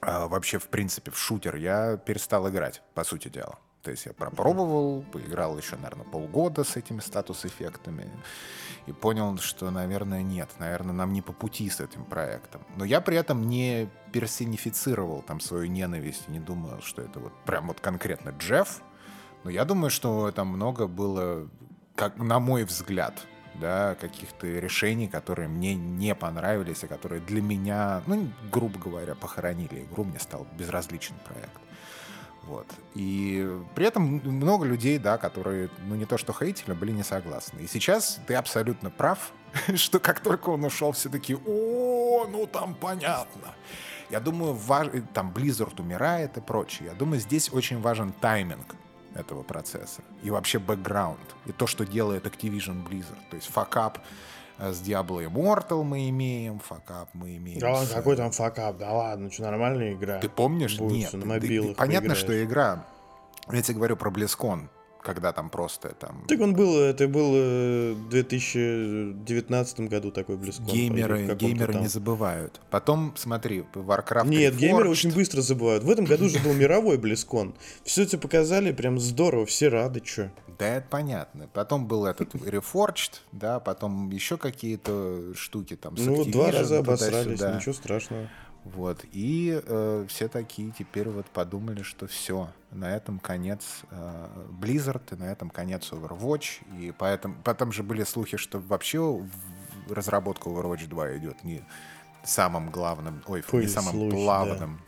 а, вообще, в принципе, в шутер, я перестал играть, по сути дела. То есть я пропробовал, поиграл еще, наверное, полгода с этими статус-эффектами и понял, что, наверное, нет, наверное, нам не по пути с этим проектом. Но я при этом не персонифицировал там свою ненависть, не думал, что это вот прям вот конкретно Джефф. Но я думаю, что там много было, как на мой взгляд, да, каких-то решений, которые мне не понравились, и которые для меня, ну, грубо говоря, похоронили игру, мне стал безразличен проект. Вот. И при этом много людей, да, которые, ну не то что хейтили, были не согласны. И сейчас ты абсолютно прав, что как только он ушел, все таки о, ну там понятно. Я думаю, важ... там Blizzard умирает и прочее. Я думаю, здесь очень важен тайминг этого процесса. И вообще бэкграунд. И то, что делает Activision Blizzard. То есть fuckup с Diablo Immortal мы имеем, fuckup мы имеем. Да с... какой там fuckup? Да ладно, что нормальная игра. Ты помнишь? Будет, Нет. На мобилах понятно, поиграешь. что игра. Я тебе говорю про BlizzCon когда там просто там... Так он был, это был э, в 2019 году такой BlizzCon. Геймеры, геймеры там. не забывают. Потом, смотри, Warcraft Нет, Reforged. геймеры очень быстро забывают. В этом году же был мировой BlizzCon. Все это показали, прям здорово, все рады, чё. Да, это понятно. Потом был этот Reforged, да, потом еще какие-то штуки там с Ну, два раза обосрались, ничего страшного. Вот. И э, все такие теперь вот подумали, что все, на этом конец э, Blizzard, и на этом конец Overwatch. И поэтому, потом же были слухи, что вообще разработка Overwatch 2 идет не самым главным, ой, Пыль не самым слухи, главным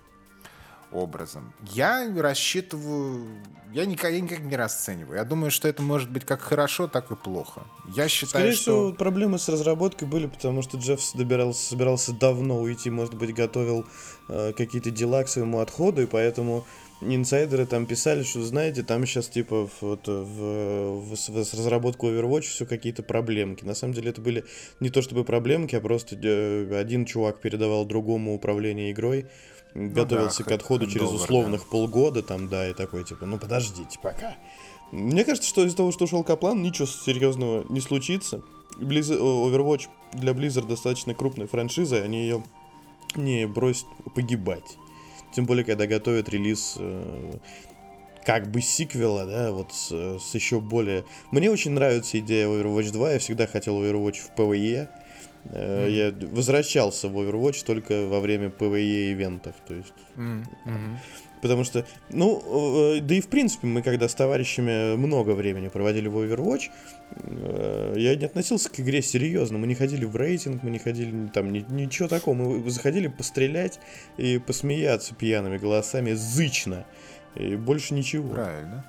образом. Я рассчитываю... Я никак, я никак не расцениваю. Я думаю, что это может быть как хорошо, так и плохо. Я считаю, Скорее что... всего, проблемы с разработкой были, потому что Джефф добирался, собирался давно уйти, может быть, готовил э, какие-то дела к своему отходу, и поэтому инсайдеры там писали, что, знаете, там сейчас, типа, вот, в, в, в, с разработкой Overwatch все какие-то проблемки. На самом деле это были не то чтобы проблемки, а просто э, один чувак передавал другому управление игрой, ну готовился да, к отходу через условных да. полгода, там, да, и такой, типа, ну подождите пока. Мне кажется, что из-за того, что ушел Каплан, ничего серьезного не случится. Близ... Overwatch для Blizzard достаточно крупная франшиза, они ее не бросят погибать. Тем более, когда готовят релиз э, как бы сиквела, да, вот с, с еще более... Мне очень нравится идея Overwatch 2, я всегда хотел Overwatch в PvE, Mm-hmm. Я возвращался в Overwatch только во время PvE ивентов, то есть. Mm-hmm. Потому что, ну, э, да и в принципе, мы когда с товарищами много времени проводили в Overwatch, э, я не относился к игре серьезно. Мы не ходили в рейтинг, мы не ходили там ни, ничего такого. Мы заходили пострелять и посмеяться пьяными голосами зычно. И больше ничего. Правильно.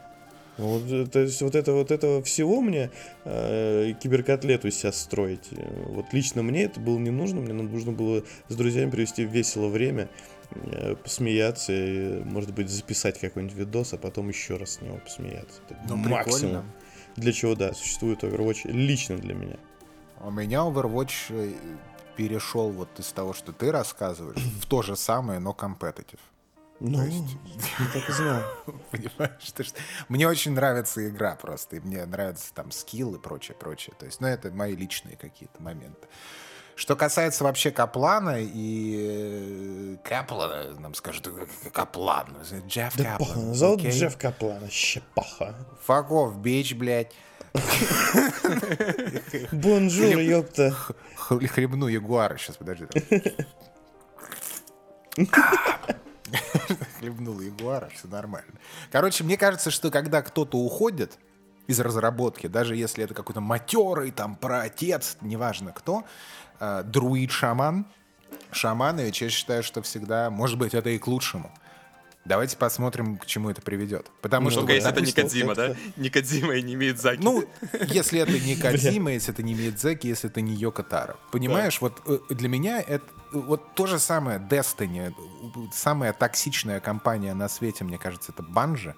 Вот, то есть вот это вот этого всего мне э, киберкотлету сейчас строить. Вот лично мне это было не нужно, мне нужно было с друзьями провести весело время, э, посмеяться и, может быть, записать какой-нибудь видос, а потом еще раз с него посмеяться. Это ну, максимум. Прикольно. Для чего, да, существует Overwatch лично для меня. У меня Overwatch э, перешел вот из того, что ты рассказываешь, в то же самое, но компетитив. Ну, есть... я так и знал. Понимаешь, что... мне очень нравится игра просто, и мне нравятся там скилл и прочее, прочее. То есть, ну, это мои личные какие-то моменты. Что касается вообще Каплана и э, Каплана, нам скажут, Каплан, Джефф да Каплан. Паха, зовут okay? Джефф Каплан, щепаха. Off, bitch, блядь. Бонжур, ёпта. Хлебну ягуара. Сейчас, подожди. Хлебнул ягуара, все нормально. Короче, мне кажется, что когда кто-то уходит из разработки, даже если это какой-то матерый, там, проотец, неважно кто, э, друид-шаман, Шаманович, я считаю, что всегда, может быть, это и к лучшему. Давайте посмотрим, к чему это приведет. Потому ну, что... Только если это не Кадзима, да? Не Кадзима и не имеет Заки. Ну, если это не Кадзима, если это не Миядзаки, если это не Йокотара. Понимаешь, вот э, для меня это вот то же самое Destiny, самая токсичная компания на свете, мне кажется, это Банжи.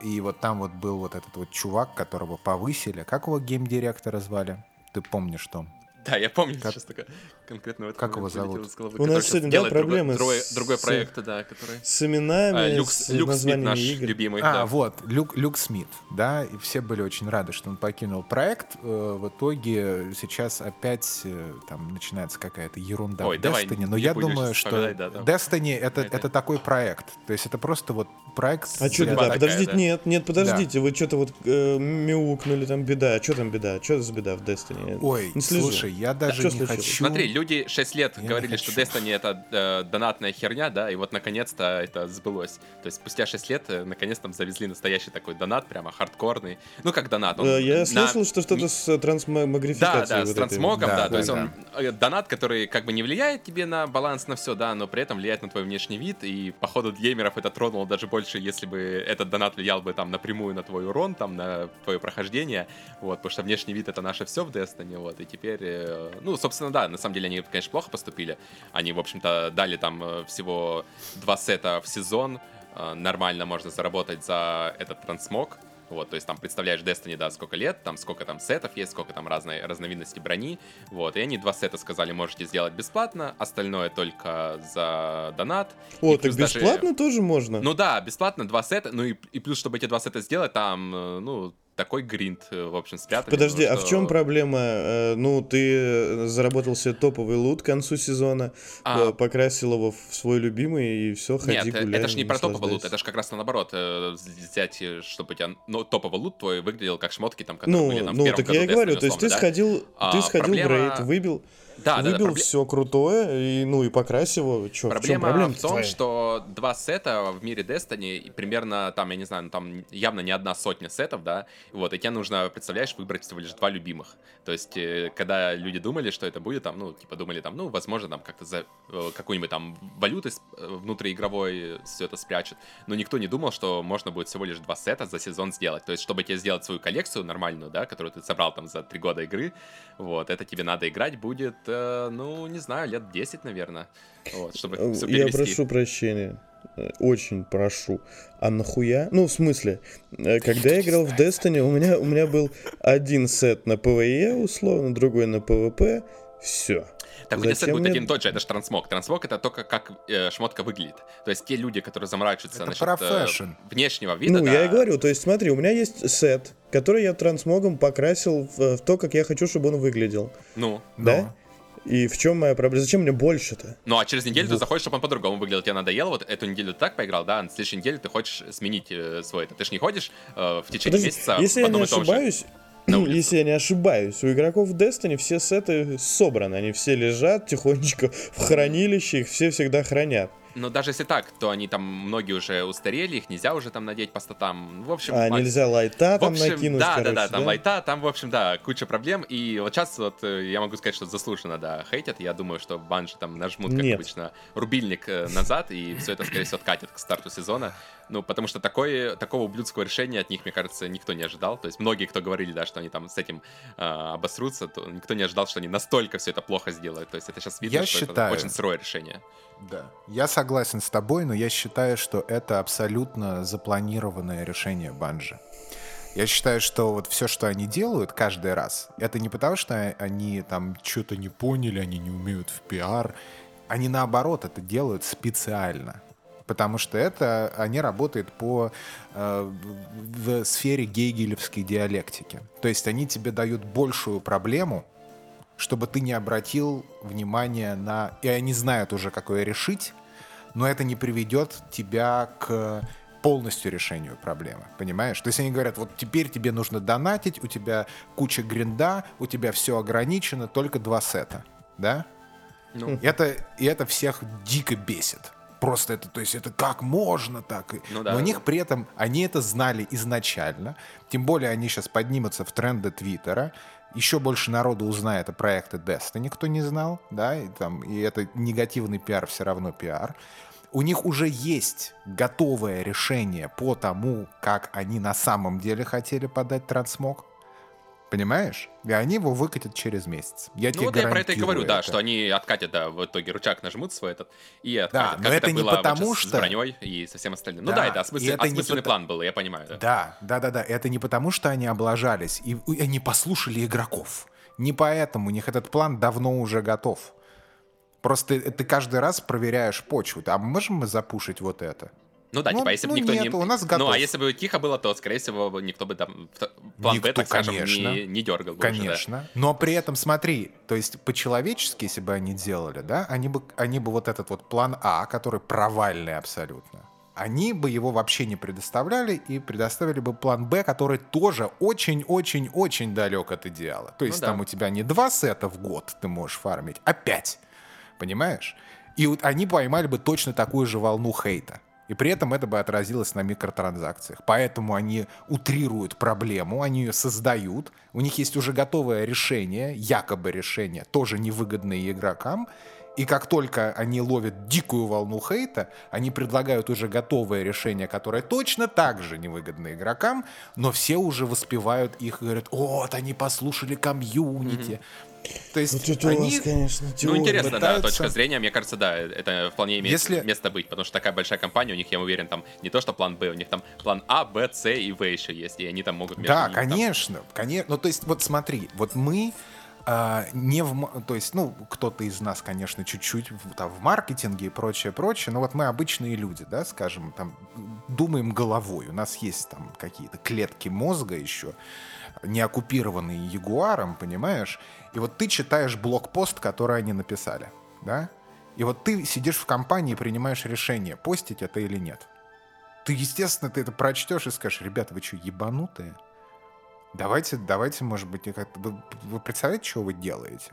И вот там вот был вот этот вот чувак, которого повысили. Как его геймдиректора звали? Ты помнишь, что? Да, я помню как... сейчас такое конкретно в этом Как его зовут? У нас сегодня да, проблемы другой, с... другой проект, да, который... С именами, а, Люк, с Люк Смит наш игр. любимый. А, да. вот, Люк, Люк Смит, да, и все были очень рады, что он покинул проект. Э, в итоге сейчас опять э, там начинается какая-то ерунда Ой, в давай, Destiny, но я думаю, что да, да. Destiny это, это такой проект. То есть это просто вот проект... А что беда? Подождите, да. нет, нет, подождите, да. вы что-то вот э, мяукнули там беда. А что там беда? Что за беда в Destiny? Ой, слушай, я даже да. не хочу... Смотри, люди 6 лет я говорили, что Destiny это э, донатная херня, да, и вот наконец-то это сбылось. То есть спустя 6 лет э, наконец там завезли настоящий такой донат, прямо хардкорный. Ну, как донат. Он э, я на... слышал, что что-то с трансмогрификацией. Да, да, вот с трансмогом, да, да, да, то есть да. он э, донат, который как бы не влияет тебе на баланс, на все, да, но при этом влияет на твой внешний вид, и походу геймеров это тронуло даже больше, если бы этот донат влиял бы там напрямую на твой урон, там, на твое прохождение, вот, потому что внешний вид это наше все в Destiny, вот, и теперь, э, ну, собственно, да, на самом деле они, конечно, плохо поступили, они, в общем-то, дали там э, всего два сета в сезон, э, нормально можно заработать за этот трансмог, вот, то есть там представляешь Destiny, да, сколько лет, там сколько там сетов есть, сколько там разной разновидности брони, вот, и они два сета сказали, можете сделать бесплатно, остальное только за донат. О, так бесплатно даже... тоже можно? Ну да, бесплатно два сета, ну и, и плюс, чтобы эти два сета сделать, там, э, ну, такой гринд, э, в общем, спрятали. Подожди, а в чем проблема? Э, ну, ты заработал себе топовый лут к концу сезона, а... покрасил его в свой любимый, и все, ходи, Нет, гуляй, это же не про топовый лут, это же как раз наоборот, взять, чтобы у тебя ну, топовый лут твой выглядел как шмотки, там, которые ну, были там, ну, так я и говорю, то есть ты сходил, а, ты сходил проблема... в рейд, выбил, да, выбил да, да, проблем... все крутое, и, ну, и покрась его. Чё, проблема в, проблема в том, твоя? что два сета в мире Destiny, примерно там, я не знаю, ну, там явно не одна сотня сетов, да, вот, и тебе нужно, представляешь, выбрать всего лишь два любимых. То есть, э, когда люди думали, что это будет, там, ну, типа, думали, там, ну, возможно, там, как-то за э, какую-нибудь там валюты э, внутриигровой все это спрячут, но никто не думал, что можно будет всего лишь два сета за сезон сделать. То есть, чтобы тебе сделать свою коллекцию нормальную, да, которую ты собрал там за три года игры, вот, это тебе надо играть будет, э, ну, не знаю, лет 10, наверное, вот, чтобы все Я прошу прощения. Очень прошу. А нахуя? Ну, в смысле, когда я играл в Destiny, у меня, у меня был один сет на PvE, условно, другой на PvP. Все. Так у тебя сет будет мне... один и тот же, это же трансмог. Трансмог это только как э, шмотка выглядит. То есть те люди, которые заморачиваются это насчет э, внешнего вида. Ну, да. я и говорю, то есть смотри, у меня есть сет, который я трансмогом покрасил в, в то, как я хочу, чтобы он выглядел. Ну. Да? Но. И в чем моя проблема? Зачем мне больше-то? Ну, а через неделю вот. ты заходишь, чтобы он по-другому выглядел. Тебе надоело, вот эту неделю ты так поиграл, да, а на следующей неделе ты хочешь сменить э, свой. Ты же не ходишь э, в течение Подожди, месяца если я не ошибаюсь. Если я не ошибаюсь, у игроков Destiny все сеты собраны, они все лежат тихонечко в хранилище, их все всегда хранят. Но даже если так, то они там многие уже устарели, их нельзя уже там надеть по статам. В общем, а Макс... нельзя лайта в общем, там накинуть, да, короче, да, да, там да? лайта, там, в общем, да, куча проблем. И вот сейчас вот э, я могу сказать, что заслуженно, да, хейтят. Я думаю, что банжи там нажмут, как Нет. обычно, рубильник э, назад, и все это, скорее всего, откатит к старту сезона. Ну, потому что такое, такого ублюдского решения от них, мне кажется, никто не ожидал. То есть многие, кто говорили, да, что они там с этим э, обосрутся, то никто не ожидал, что они настолько все это плохо сделают. То есть это сейчас видно, Я что считаю- это очень сырое решение. Да. Я согласен с тобой, но я считаю, что это абсолютно запланированное решение Банжи. Я считаю, что вот все, что они делают каждый раз, это не потому, что они там что-то не поняли, они не умеют в пиар. Они наоборот это делают специально. Потому что это они работают по э, в сфере гейгелевской диалектики. То есть они тебе дают большую проблему, чтобы ты не обратил внимания на... И они знают уже, как ее решить, но это не приведет тебя к полностью решению проблемы, понимаешь? То есть они говорят, вот теперь тебе нужно донатить, у тебя куча гринда, у тебя все ограничено, только два сета, да? Ну. Это, и это всех дико бесит. Просто это, то есть это как можно так? Ну, да, Но у них при этом, они это знали изначально, тем более они сейчас поднимутся в тренды Твиттера, еще больше народу узнает о проекте Destiny, кто не знал, да, и, там, и это негативный пиар все равно пиар у них уже есть готовое решение по тому, как они на самом деле хотели подать трансмог. Понимаешь? И они его выкатят через месяц. Я ну тебе вот я про это и говорю, это. да, что они откатят, да, в итоге рычаг нажмут свой этот и откатят. Да, но как это, это не было потому вот что... с броней и со всем остальным. Да, ну да, это осмысл... это осмысленный план был, я понимаю. Да. да, да, да, да. Это не потому, что они облажались, и, и они послушали игроков. Не поэтому, у них этот план давно уже готов. Просто ты каждый раз проверяешь почву. А можем мы запушить вот это? Ну да, ну, типа, если бы ну, никто нет, не... у нас готов. Ну, а если бы тихо было, то, скорее всего, никто бы там план никто, Б, так скажем, конечно, не, не дергал бы Конечно. Уже, да. Но при этом, смотри, то есть по-человечески, если бы они делали, да, они бы, они бы вот этот вот план А, который провальный абсолютно, они бы его вообще не предоставляли и предоставили бы план Б, который тоже очень-очень-очень далек от идеала. То есть ну, там да. у тебя не два сета в год ты можешь фармить, а пять. Понимаешь? И вот они поймали бы точно такую же волну хейта. И при этом это бы отразилось на микротранзакциях. Поэтому они утрируют проблему, они ее создают. У них есть уже готовое решение, якобы решение, тоже невыгодное игрокам. И как только они ловят дикую волну хейта, они предлагают уже готовое решение, которое точно так же невыгодно игрокам, но все уже воспевают их и говорят, вот, они послушали комьюнити, mm-hmm. То есть вот это они... у вас, конечно, Ну, интересно, пытаются... да, точка зрения, мне кажется, да, это вполне имеет Если... место быть, потому что такая большая компания, у них, я уверен, там не то, что план Б, у них там план А, Б, С и В еще есть, и они там могут... Да, ними, конечно, там... конечно. Ну, то есть, вот смотри, вот мы а, не в, то есть, ну, кто-то из нас, конечно, чуть-чуть там, в маркетинге и прочее, прочее, но вот мы обычные люди, да, скажем, там, думаем головой, у нас есть там какие-то клетки мозга еще, не оккупированные ягуаром, понимаешь, и вот ты читаешь блокпост, который они написали, да, и вот ты сидишь в компании и принимаешь решение, постить это или нет. Ты, естественно, ты это прочтешь и скажешь, ребята, вы что, ебанутые? Давайте, давайте, может быть, вы, вы представляете, что вы делаете?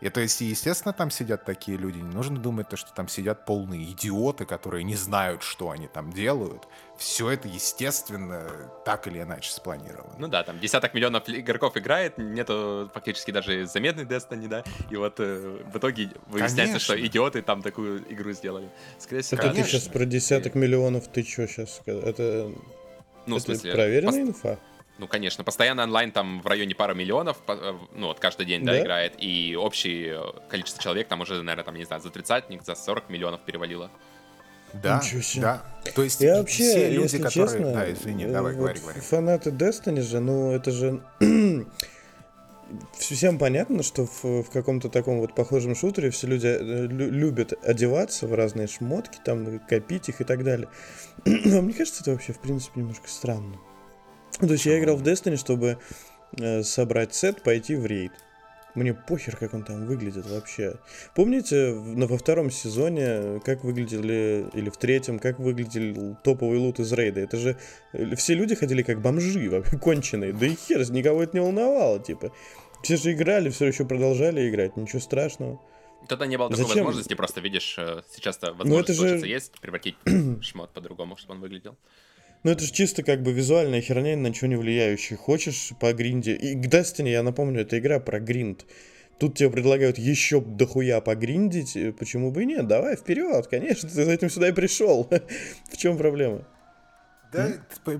И то есть, естественно, там сидят такие люди. Не нужно думать, то, что там сидят полные идиоты, которые не знают, что они там делают. Все это, естественно, так или иначе спланировано. Ну да, там десяток миллионов игроков играет, нету фактически даже заметной Destiny, да, и вот э, в итоге выясняется, Конечно. что идиоты там такую игру сделали. Скорее всего, Это ты сейчас про десяток миллионов, ты что сейчас? Это, ну, это в смысле, проверенная пост... инфа? Ну, конечно, постоянно онлайн там в районе пары миллионов, э, ну, вот каждый день, да, да играет, и общее количество человек там уже, наверное, там, не знаю, за тридцатник, за 40 миллионов перевалило. Да, да. То есть я вообще, все люди, которые... Честно, да, извини, давай, вот говори, говори. Фанаты Destiny же, ну, это же... Всем понятно, что в, в каком-то таком вот похожем шутере все люди э, лю- любят одеваться в разные шмотки, там, копить их и так далее. Но мне кажется, это вообще, в принципе, немножко странно. То есть я играл в Destiny, чтобы э, собрать сет, пойти в рейд. Мне похер, как он там выглядит вообще. Помните, во втором сезоне, как выглядели, или в третьем, как выглядел топовый лут из рейда? Это же э, все люди ходили как бомжи, вообще конченые. Да и хер, никого это не волновало, типа. Все же играли, все еще продолжали играть, ничего страшного. Тогда не было такой Зачем? возможности, просто видишь, э, сейчас-то возможность ну, же... есть, превратить шмот по-другому, чтобы он выглядел. Ну, это же чисто как бы визуальная херня, на ничего не влияющая. Хочешь по гринде... И к Destiny, я напомню, это игра про гринд. Тут тебе предлагают еще дохуя погриндить. Почему бы и нет? Давай, вперед, конечно, ты за этим сюда и пришел. В чем проблема? Да,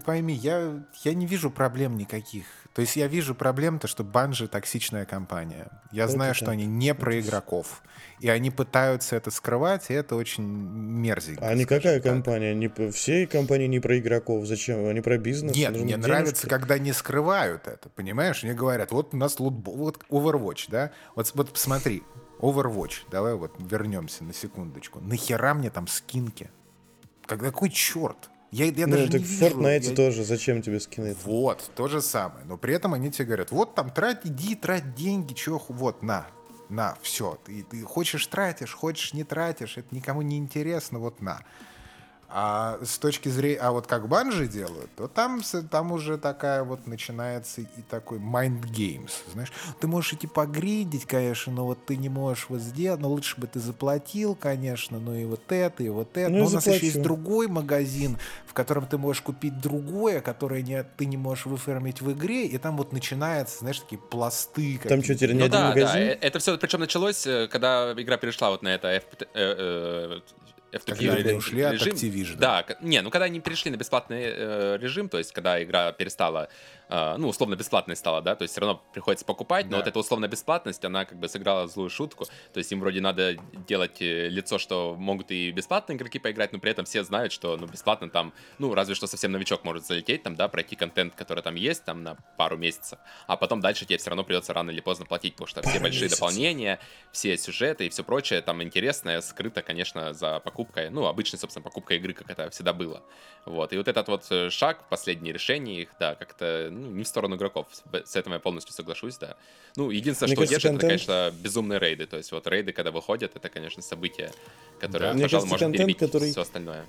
пойми, я, я не вижу проблем никаких. То есть я вижу проблем, то, что Банжи токсичная компания. Я это знаю, так. что они не про игроков. И они пытаются это скрывать, и это очень мерзенько. А не какая так. компания? Не, все компании не про игроков. Зачем? Они про бизнес. Нет, мне денежки. нравится, когда не скрывают это. Понимаешь? Мне говорят, вот у нас лутбол, вот Overwatch, да? Вот, вот посмотри, Overwatch, давай вот вернемся на секундочку. Нахера мне там скинки? Какой черт? Я, я ну, даже так не в Fortnite я... тоже, зачем тебе скины? Вот, то же самое. Но при этом они тебе говорят, вот там трать, иди, трать деньги, чё, вот, на, на, все. Ты, ты хочешь тратишь, хочешь не тратишь, это никому не интересно, вот на. А с точки зрения, а вот как банжи делают, то там, там уже такая вот начинается и такой mind games, знаешь. Ты можешь идти погридить, конечно, но вот ты не можешь вот сделать, но лучше бы ты заплатил, конечно, ну и вот это, и вот это. Ну, но у нас еще есть другой магазин, в котором ты можешь купить другое, которое не, ты не можешь выформить в игре, и там вот начинается, знаешь, такие пласты. Там что, теперь не ну, да, магазин? Да, э, это все, причем началось, э, когда игра перешла вот на это FP, э, э, F2 когда они ушли режим. от Activision. Да, не, ну когда они перешли на бесплатный э, режим, то есть когда игра перестала ну, условно бесплатной стала, да, то есть все равно приходится покупать, но да. вот эта условно бесплатность, она как бы сыграла злую шутку, то есть им вроде надо делать э, лицо, что могут и бесплатные игроки поиграть, но при этом все знают, что, ну, бесплатно там, ну, разве что совсем новичок может залететь там, да, пройти контент, который там есть, там, на пару месяцев, а потом дальше тебе все равно придется рано или поздно платить, потому что пару все большие месяцев. дополнения, все сюжеты и все прочее, там интересное, скрыто, конечно, за покупкой, ну, обычной, собственно, покупкой игры, как это всегда было, вот, и вот этот вот э, шаг, последнее решение их, да, как-то, ну, не в сторону игроков. С этим я полностью соглашусь, да. Ну, единственное, Мне что кажется, держит, контент... это, конечно, безумные рейды. То есть вот рейды, когда выходят, это, конечно, событие, которое, да. пожалуй, может контент, который... все остальное.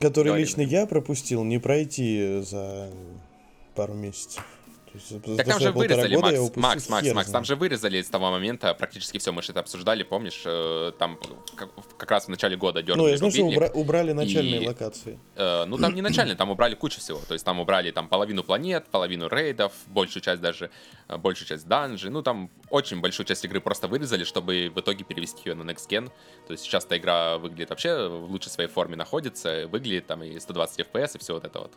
Который Говори, лично я пропустил, не пройти за пару месяцев. Так там же вырезали, Макс, Макс, Макс, Макс, там же вырезали с того момента практически все, мы же это обсуждали, помнишь, э, там как, как раз в начале года дернули Ну, я знаю, что убра- убрали начальные и, локации. Э, ну, там не начальные, там убрали кучу всего, то есть там убрали там половину планет, половину рейдов, большую часть даже, э, большую часть данжей, ну, там очень большую часть игры просто вырезали, чтобы в итоге перевести ее на Next Gen, то есть сейчас эта игра выглядит вообще в лучшей своей форме находится, выглядит там и 120 FPS и все вот это вот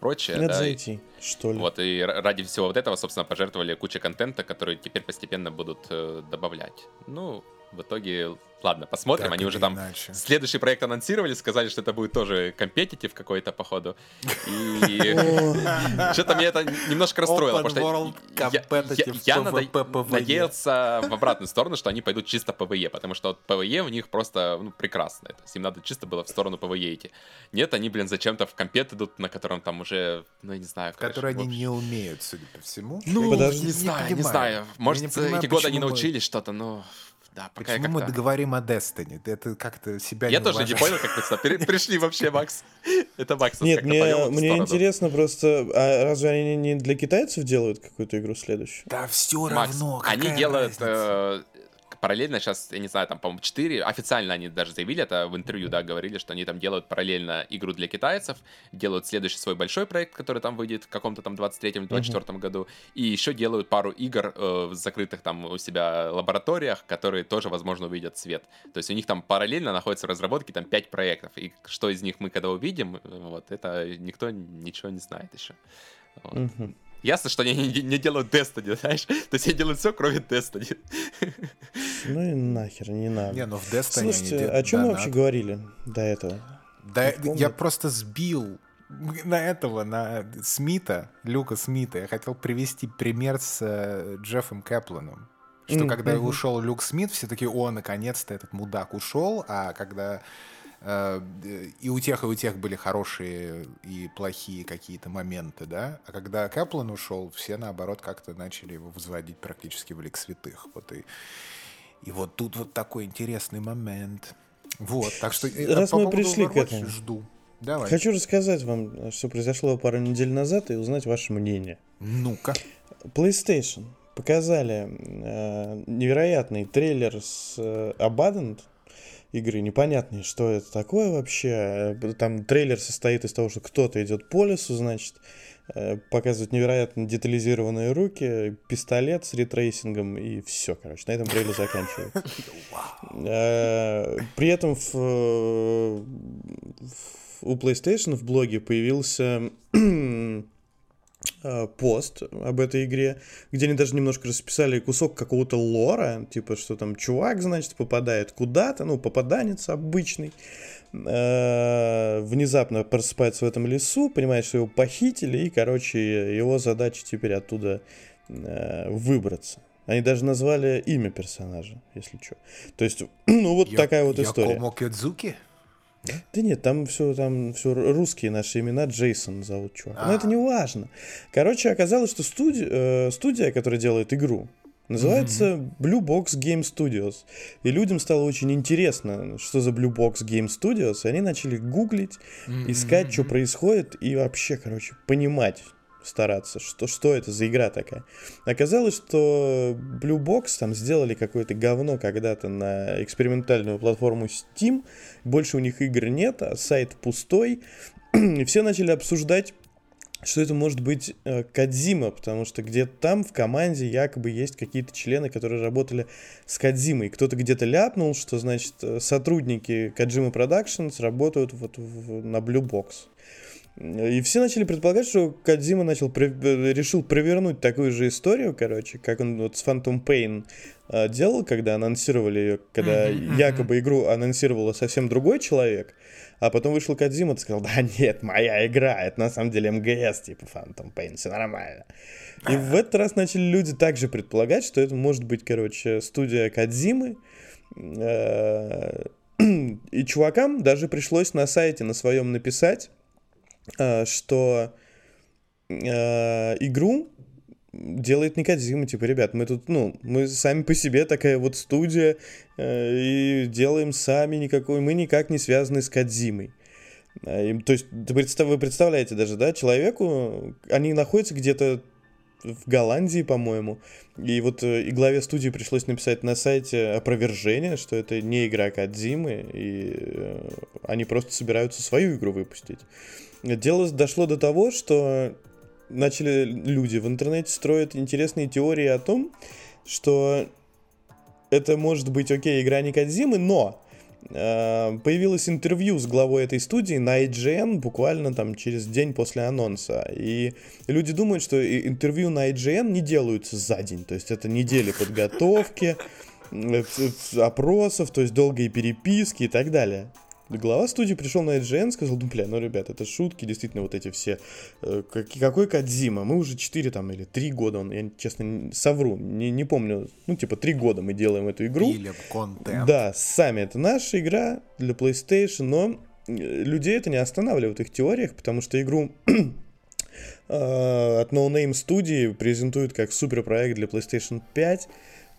прочее. Надо да, зайти, что ли. Вот, и ради всего вот этого, собственно, пожертвовали кучу контента, который теперь постепенно будут э, добавлять. Ну, в итоге Ладно, посмотрим. Так Они уже там иначе. следующий проект анонсировали, сказали, что это будет тоже компетитив какой-то, походу. И что-то меня это немножко расстроило, потому что я надеялся в обратную сторону, что они пойдут чисто PvE, потому что PvE у них просто ну, есть им надо чисто было в сторону PvE идти. Нет, они, блин, зачем-то в компет идут, на котором там уже, ну, я не знаю. Которые они не умеют, судя по всему. Ну, не знаю, не знаю. Может, эти годы они научились что-то, но да, пока Почему мы говорим о Destiny? Это как-то себя Я не тоже уважаешь. не понял, как мы сюда пришли вообще, Макс. Это Макс Нет, мне, мне интересно просто, а разве они не для китайцев делают какую-то игру следующую? Да все равно, Они делают параллельно сейчас, я не знаю, там, по-моему, 4, официально они даже заявили это в интервью, да, говорили, что они там делают параллельно игру для китайцев, делают следующий свой большой проект, который там выйдет в каком-то там 23-24 uh-huh. году, и еще делают пару игр э, в закрытых там у себя лабораториях, которые тоже, возможно, увидят свет. То есть у них там параллельно находится в разработке там 5 проектов, и что из них мы когда увидим, вот, это никто ничего не знает еще. Вот. Uh-huh. Ясно, что они не, не делают Destiny, знаешь? То есть они делают все, кроме Destiny. Ну и нахер, не надо. Не, ну в Destiny Слушайте, они... о чем мы вообще говорили до этого? Да, я просто сбил на этого, на Смита, Люка Смита. Я хотел привести пример с э, Джеффом Кэпланом. Что mm-hmm. когда ушел Люк Смит, все таки о, наконец-то этот мудак ушел, а когда и у тех, и у тех были хорошие и плохие какие-то моменты, да. А когда Кэплан ушел, все, наоборот, как-то начали его возводить практически в лик святых. Вот и, и вот тут вот такой интересный момент. Вот, так что... Э, Раз мы пришли к этому. Жду. Давай. Хочу рассказать вам, что произошло пару недель назад, и узнать ваше мнение. Ну-ка. PlayStation показали э, невероятный трейлер с э, Abandoned, игры непонятные, что это такое вообще. Э, там трейлер состоит из того, что кто-то идет по лесу, значит, э, показывают невероятно детализированные руки, пистолет с ray tracing ом и все, короче, на этом трейлер заканчивается. Э, при этом в, у PlayStation в блоге появился пост об этой игре, где они даже немножко расписали кусок какого-то лора, типа, что там чувак, значит, попадает куда-то, ну, попаданец обычный, э, внезапно просыпается в этом лесу, понимает, что его похитили, и, короче, его задача теперь оттуда э, выбраться. Они даже назвали имя персонажа, если что. То есть, ну, вот Я, такая вот история. Якомо Кёдзуки? Да? да нет, там все, там все русские наши имена, Джейсон зовут чувак. Но это не важно. Короче, оказалось, что студия, э, студия, которая делает игру, Называется mm-hmm. Blue Box Game Studios. И людям стало очень интересно, что за Blue Box Game Studios. И они начали гуглить, mm-hmm. искать, что происходит, и вообще, короче, понимать, стараться, что, что это за игра такая. Оказалось, что Blue Box там сделали какое-то говно когда-то на экспериментальную платформу Steam. Больше у них игр нет, а сайт пустой. И все начали обсуждать что это может быть э, Кадзима, потому что где-то там в команде якобы есть какие-то члены, которые работали с Кадзимой. Кто-то где-то ляпнул, что, значит, э, сотрудники Каджима Productions работают вот в, на Blue Box. И все начали предполагать, что Кадзима начал, э, решил провернуть такую же историю, короче, как он вот с Phantom Pain э, делал, когда анонсировали ее, когда mm-hmm, якобы игру анонсировала совсем другой человек, а потом вышел Кадзима и сказал, да нет, моя игра, это на самом деле МГС, типа Phantom Pain, все нормально. И в этот раз начали люди также предполагать, что это может быть, короче, студия Кадзимы, э, и чувакам даже пришлось на сайте на своем написать, что э, игру делает не Кадзима, типа, ребят, мы тут, ну, мы сами по себе такая вот студия, э, и делаем сами никакой, мы никак не связаны с Кадзимой. Э, то есть, вы представляете даже, да, человеку, они находятся где-то в Голландии, по-моему. И вот э, и главе студии пришлось написать на сайте опровержение, что это не игра Кадзимы, и э, они просто собираются свою игру выпустить. Дело дошло до того, что начали люди в интернете строить интересные теории о том, что это может быть, окей, игра не Кадзимы, но э, появилось интервью с главой этой студии на IGN буквально там через день после анонса. И люди думают, что интервью на IGN не делаются за день. То есть это недели подготовки, э, опросов, то есть долгие переписки и так далее глава студии пришел на IGN, сказал, ну, бля, ну, ребят, это шутки, действительно, вот эти все. Э, какой Кадзима? Мы уже 4 там или 3 года, он, я, честно, совру, не, не помню, ну, типа, 3 года мы делаем эту игру. Или контент. Да, сами, это наша игра для PlayStation, но э, людей это не останавливает в их теориях, потому что игру э, от No Name студии презентуют как суперпроект для PlayStation 5,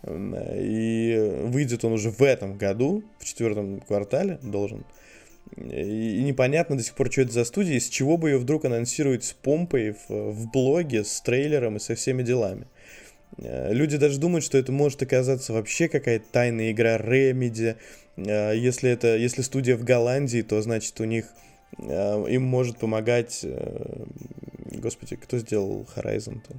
и выйдет он уже в этом году, в четвертом квартале должен. И непонятно до сих пор, что это за студия, из чего бы ее вдруг анонсируют с помпой в, в блоге, с трейлером и со всеми делами. Э, люди даже думают, что это может оказаться вообще какая-то тайная игра Remedy. Э, если, это, если студия в Голландии, то значит у них э, им может помогать... Господи, кто сделал Horizon-то?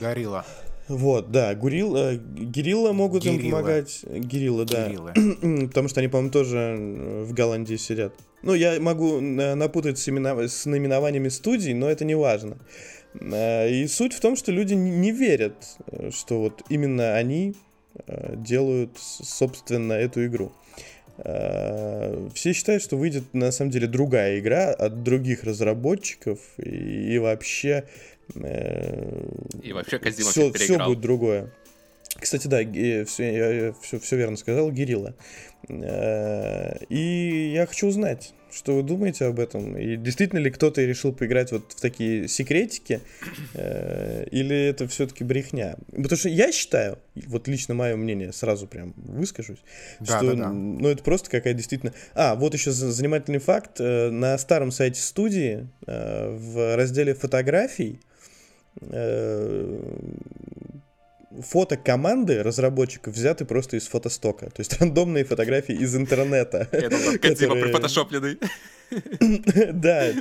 Горилла. Вот, да, Гурил, э, Гирилла могут Гирилла. им помогать. Гирилла, да. Гирилла. Потому что они, по-моему, тоже э, в Голландии сидят. Ну, я могу э, напутать с, имена... с наименованиями студий, но это не важно. И суть в том, что люди не верят, что вот именно они делают, собственно, эту игру. Все считают, что выйдет на самом деле другая игра от других разработчиков и, и вообще и вообще Казима все, все будет другое. Кстати, да, все, я все, все верно сказал, Гирилла. Э, и я хочу узнать, что вы думаете об этом? И действительно ли кто-то решил поиграть вот в такие секретики? Э, или это все-таки брехня? Потому что я считаю, вот лично мое мнение, сразу прям выскажусь, да, что да, да. ну, это просто какая действительно... А, вот еще занимательный факт. Э, на старом сайте студии в разделе фотографий Э, фото команды разработчиков взяты просто из фотостока. То есть рандомные фотографии из интернета. Это прифотошопленный. Да.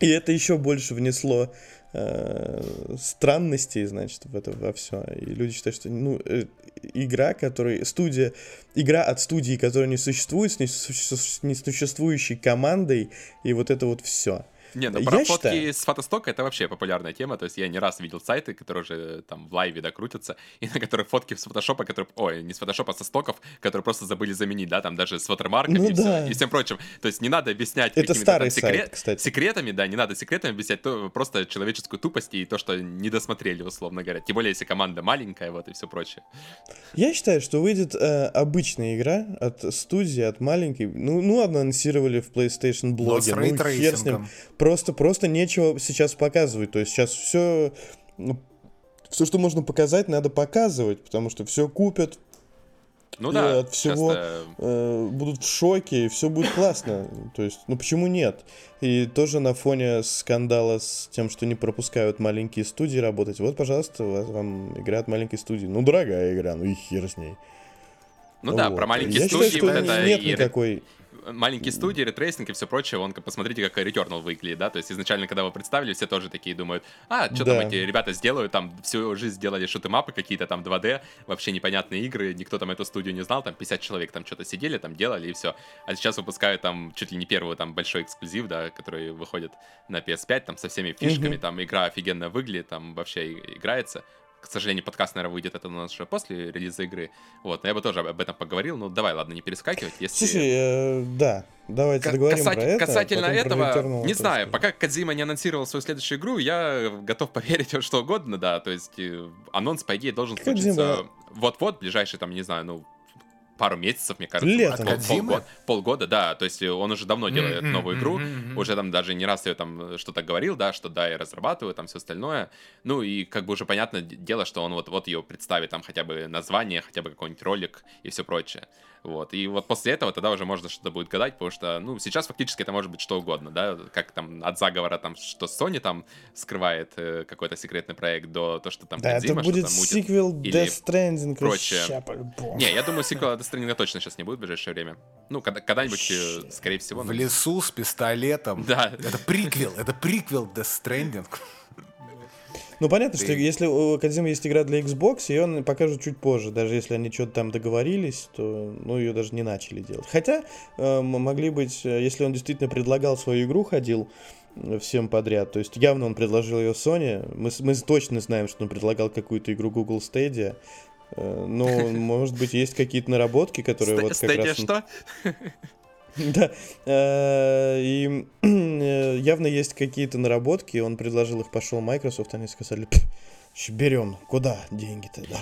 И это еще больше внесло э, странностей, значит, в это во все. И люди считают, что ну, э, игра, которая студия, игра от студии, которая не существует, с несуществующей командой, и вот это вот все. Не, ну про я фотки считаю... с фотостока это вообще популярная тема. То есть я не раз видел сайты, которые уже там в лайве, да, крутятся, и на которых фотки с фотошопа, которые, ой, не с фотошопа, а со стоков, которые просто забыли заменить, да, там даже с ватермарками ну, и, да. все, и всем прочим. То есть не надо объяснять это старый там, секрет... сайт, кстати. секретами, да, не надо секретами объяснять, то просто человеческую тупость и то, что не досмотрели, условно говоря. Тем более, если команда маленькая, вот, и все прочее. Я считаю, что выйдет э, обычная игра от студии, от маленькой. Ну, ну анонсировали в PlayStation блоге. Ну, хер с ним. Просто, просто нечего сейчас показывать. То есть сейчас все ну, все, что можно показать, надо показывать, потому что все купят, ну да, от всего э, будут в шоке, и все будет классно. То есть, ну почему нет? И тоже на фоне скандала с тем, что не пропускают маленькие студии работать. Вот, пожалуйста, вам игра от маленькой студии. Ну, дорогая игра, ну и хер с ней. Ну вот. да, про маленькие Я студии считаю, что вот нет и... никакой маленькие студии, ray tracing и все прочее, он, посмотрите, как Returnal выглядит, да, то есть изначально, когда его представили, все тоже такие думают, а, что да. там эти ребята сделают, там всю жизнь сделали shoot 'em up ы какие-то там 2D, вообще непонятные игры, никто там эту студию не знал, там 50 человек там что-то сидели, там делали и все. А сейчас выпускают там чуть ли не первый там большой эксклюзив, да, который выходит на PS5, там со всеми фишками, mm-hmm. там игра офигенно выглядит, там вообще играется к сожалению, подкаст, наверное, выйдет это у нас уже после релиза игры. Вот, но я бы тоже об этом поговорил. Ну, давай, ладно, не перескакивать. Если... Слушай, э, да, давайте договорим касать, про это. Касательно этого, не знаю, пока Кадзима не анонсировал свою следующую игру, я готов поверить во что угодно, да, то есть э, анонс, по идее, должен Кодзима... случиться вот-вот, ближайший, там, не знаю, ну, пару месяцев, мне кажется. Летом. Пол, полгода, полгода, да. То есть он уже давно делает mm-hmm, новую игру. Mm-hmm. Уже там даже не раз я там что-то говорил, да, что да, я разрабатываю, там все остальное. Ну и как бы уже понятно дело, что он вот, вот ее представит, там хотя бы название, хотя бы какой-нибудь ролик и все прочее. Вот. И вот после этого тогда уже можно что-то будет гадать, потому что, ну, сейчас фактически это может быть что угодно, да, как там от заговора там, что Sony там скрывает э, какой-то секретный проект, до то, что там Да, Kojima, это будет сиквел Death Stranding прочее. Не, я думаю, сиквела Death Stranding точно сейчас не будет в ближайшее время. Ну, когда, когда-нибудь, э, скорее всего. В лесу с пистолетом. Да. Это приквел, это приквел Death Stranding. Ну, понятно, что если у Кодзимы есть игра для Xbox, ее он покажет чуть позже. Даже если они что-то там договорились, то ну, ее даже не начали делать. Хотя э, могли быть, э, если он действительно предлагал свою игру, ходил э, всем подряд. То есть явно он предложил ее Sony. Мы, мы точно знаем, что он предлагал какую-то игру Google Stadia. Но, может быть, есть какие-то наработки, которые вот как раз... что? Да. Э, и э, явно есть какие-то наработки. Он предложил их, пошел Microsoft, они сказали, Берем, куда деньги-то? Да?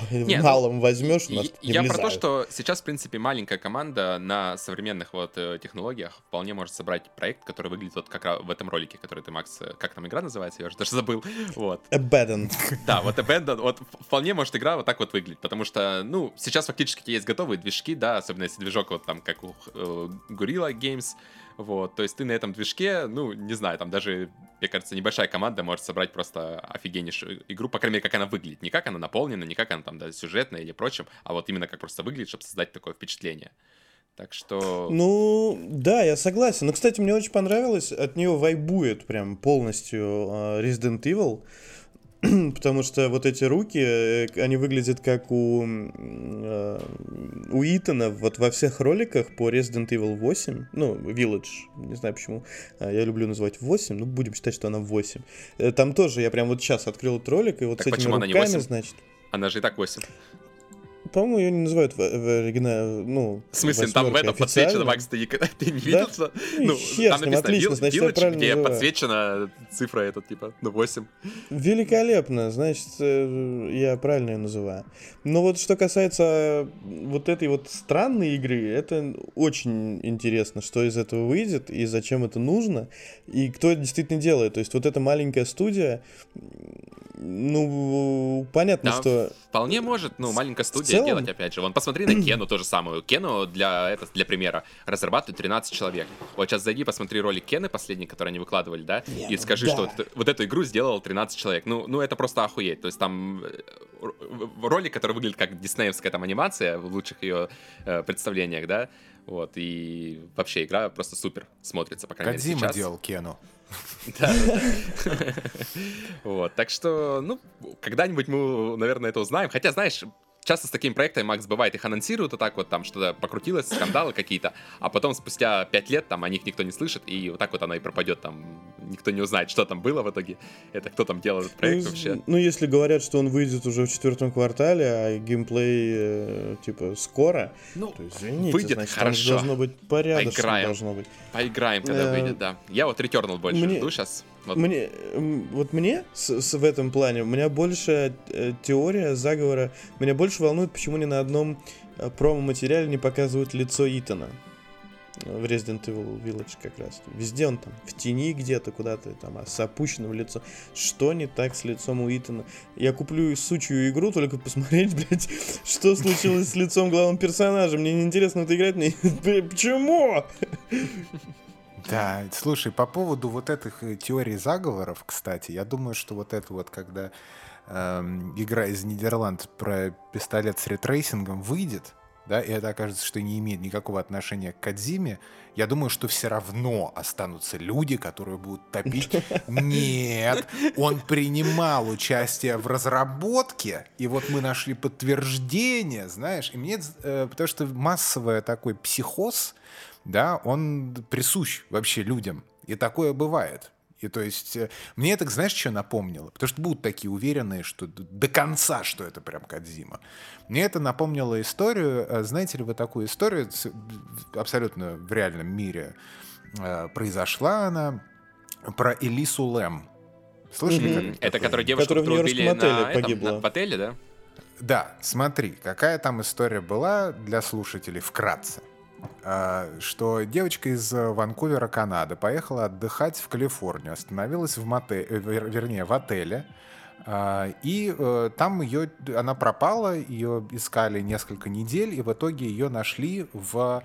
Ну, возьмешь, у нас Я влезают. про то, что сейчас, в принципе, маленькая команда на современных вот э, технологиях вполне может собрать проект, который выглядит вот как в этом ролике, который ты, Макс, как там игра называется, я уже даже забыл. Вот. Abandoned. Да, вот Abandoned, вот вполне может игра вот так вот выглядеть, потому что, ну, сейчас фактически есть готовые движки, да, особенно если движок вот там, как у э, Gorilla Games, вот, то есть ты на этом движке, ну, не знаю, там даже, мне кажется, небольшая команда может собрать просто офигеннейшую игру, по крайней мере, как она выглядит. Не как она наполнена, не как она там, да, сюжетная или прочим, а вот именно как просто выглядит, чтобы создать такое впечатление. Так что... Ну, да, я согласен. Но, кстати, мне очень понравилось, от нее вайбует прям полностью uh, Resident Evil. потому что вот эти руки, э, они выглядят как у, э, у Итана вот во всех роликах по Resident Evil 8, ну, Village, не знаю почему, а, я люблю называть 8, ну, будем считать, что она 8. Э, там тоже, я прям вот сейчас открыл этот ролик, и вот так с этими руками, значит... Она же и так 8 по-моему, ее не называют в, в оригинале, ну... В смысле, там в этом подсвечено, Макс, ты, ты не видел, да? что... Ну, Хер там написано отлично, Village, значит, Village, где называю. подсвечена цифра эта, типа, ну, 8. Великолепно, значит, э, я правильно ее называю. Но вот что касается вот этой вот странной игры, это очень интересно, что из этого выйдет и зачем это нужно, и кто это действительно делает. То есть вот эта маленькая студия, ну, понятно, да, что... Вполне может, ну, маленькая студия целом... делать, опять же. Вон, посмотри на Кену то же самое. Кену, для, это, для примера, разрабатывают 13 человек. Вот сейчас зайди, посмотри ролик Кены последний, который они выкладывали, да, Нет, и скажи, да. что вот, вот эту игру сделал 13 человек. Ну, ну, это просто охуеть. То есть там э, ролик, который выглядит как диснеевская там анимация в лучших ее э, представлениях, да, вот, и вообще игра просто супер смотрится, по крайней мере, сейчас. делал Кену. Да. Вот, так что, ну, когда-нибудь мы, наверное, это узнаем. Хотя, знаешь, часто с такими проектами, Макс, бывает, их анонсируют, вот так вот там что-то покрутилось, скандалы какие-то, а потом спустя пять лет там о них никто не слышит, и вот так вот оно и пропадет, там никто не узнает, что там было в итоге, это кто там делал этот проект ну, вообще. Ну, если говорят, что он выйдет уже в четвертом квартале, а геймплей, э, типа, скоро, ну, то, извините, выйдет значит, хорошо. должно быть порядочно, Поиграем. должно быть. Поиграем, когда э, выйдет, да. Я вот Returnal больше Мне... жду сейчас. Вот. Мне, вот мне с, с, в этом плане, у меня больше э, теория заговора, меня больше волнует, почему ни на одном э, промо-материале не показывают лицо Итана. в Resident Evil Village как раз. Везде он там в тени где-то, куда-то там, а с опущенным лицом. Что не так с лицом у Итана? Я куплю сучью игру, только посмотреть, блядь, что случилось с лицом главного персонажа. Мне неинтересно это играть. Мне... Почему? Да, слушай, по поводу вот этих э, теорий заговоров, кстати, я думаю, что вот это вот, когда эм, игра из Нидерланд про пистолет с ray tracing ом выйдет, да, и это окажется, что не имеет никакого отношения к Кодзиме, я думаю, что все равно останутся люди, которые будут топить. Нет, он принимал участие в разработке, и вот мы нашли подтверждение, знаешь, и мне, э, потому что массовый такой психоз, да, он присущ вообще людям, и такое бывает. И то есть э, мне это, знаешь, что напомнило? Потому что будут такие уверенные, что до конца, что это прям Кадзима. Мне это напомнило историю, э, знаете ли вы такую историю, абсолютно в реальном мире э, произошла она, про Элису Лэм. Слышали? Mm-hmm. Это которая девушка, которая которую убили на, погибла. Этом, на, в отеле, да? Да, смотри, какая там история была для слушателей вкратце. А, что девочка из э, Ванкувера, Канады, поехала отдыхать в Калифорнию, остановилась в мотеле, э, вернее, в отеле, и э, там ее, она пропала, ее искали несколько недель, и в итоге ее нашли в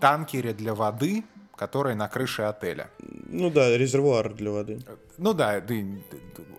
танкере для воды, который на крыше отеля. Ну да, резервуар для воды. Ну да,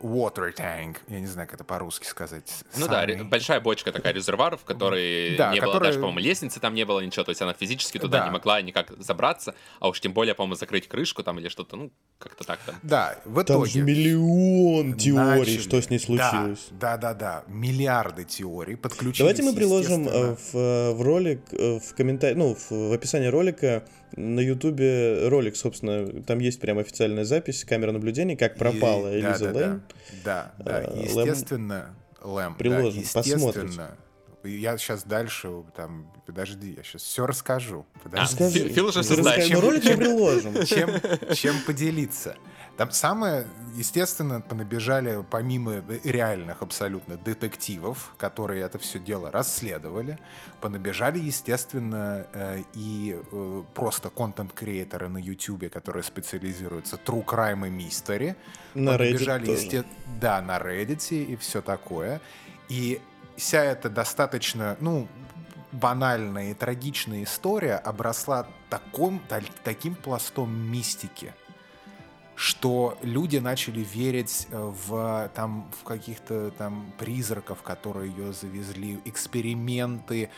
water tank, я не знаю, как это по-русски сказать. Ну Самый... да, большая бочка такая резервуар, в которой да, не которая... было даже, по-моему, лестницы там не было ничего, то есть она физически туда да. не могла никак забраться, а уж тем более, по-моему, закрыть крышку там или что-то, ну, как-то так там. Да, в итоге... Там же миллион теорий, начали... что с ней случилось. Да, да, да, да, миллиарды теорий подключились. Давайте мы приложим э, в, э, в ролик, э, в комментарии, ну, в, в описании ролика на Ютубе ролик, собственно, там есть прям официальная запись, камера наблюдения, как пропала и, Элиза да, Лэм. Да, да, да. А, естественно, Лэм. Приложим, да, естественно, посмотрите. Я сейчас дальше, там, подожди, я сейчас все расскажу. Подожди. А, Фил уже все знает. Чем, ролик приложим. Чем, чем поделиться. Там самое, естественно, понабежали, помимо реальных абсолютно детективов, которые это все дело расследовали, понабежали, естественно, э, и э, просто контент-креаторы на YouTube, которые специализируются true crime и mystery. На Reddit есте... Да, на Reddit и все такое. И вся эта достаточно, ну, банальная и трагичная история обросла таком, таким пластом мистики, что люди начали верить э, в, там, в каких-то там призраков, которые ее завезли, эксперименты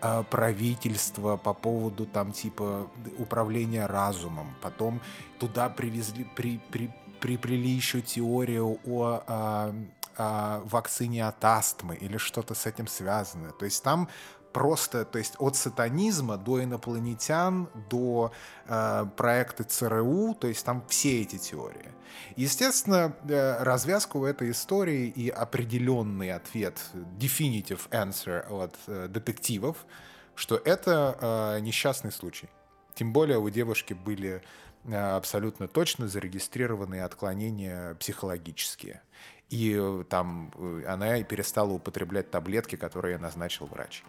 э, правительства по поводу там типа управления разумом. Потом туда привезли, при, при, приплели еще теорию о, о, о вакцине от астмы или что-то с этим связанное. То есть там просто, то есть от сатанизма до инопланетян, до э, проекта ЦРУ, то есть там все эти теории. Естественно, э, развязку в этой истории и определенный ответ, definitive answer от э, детективов, что это э, несчастный случай. Тем более у девушки были э, абсолютно точно зарегистрированные отклонения психологические. И э, там э, она перестала употреблять таблетки, которые назначил врач.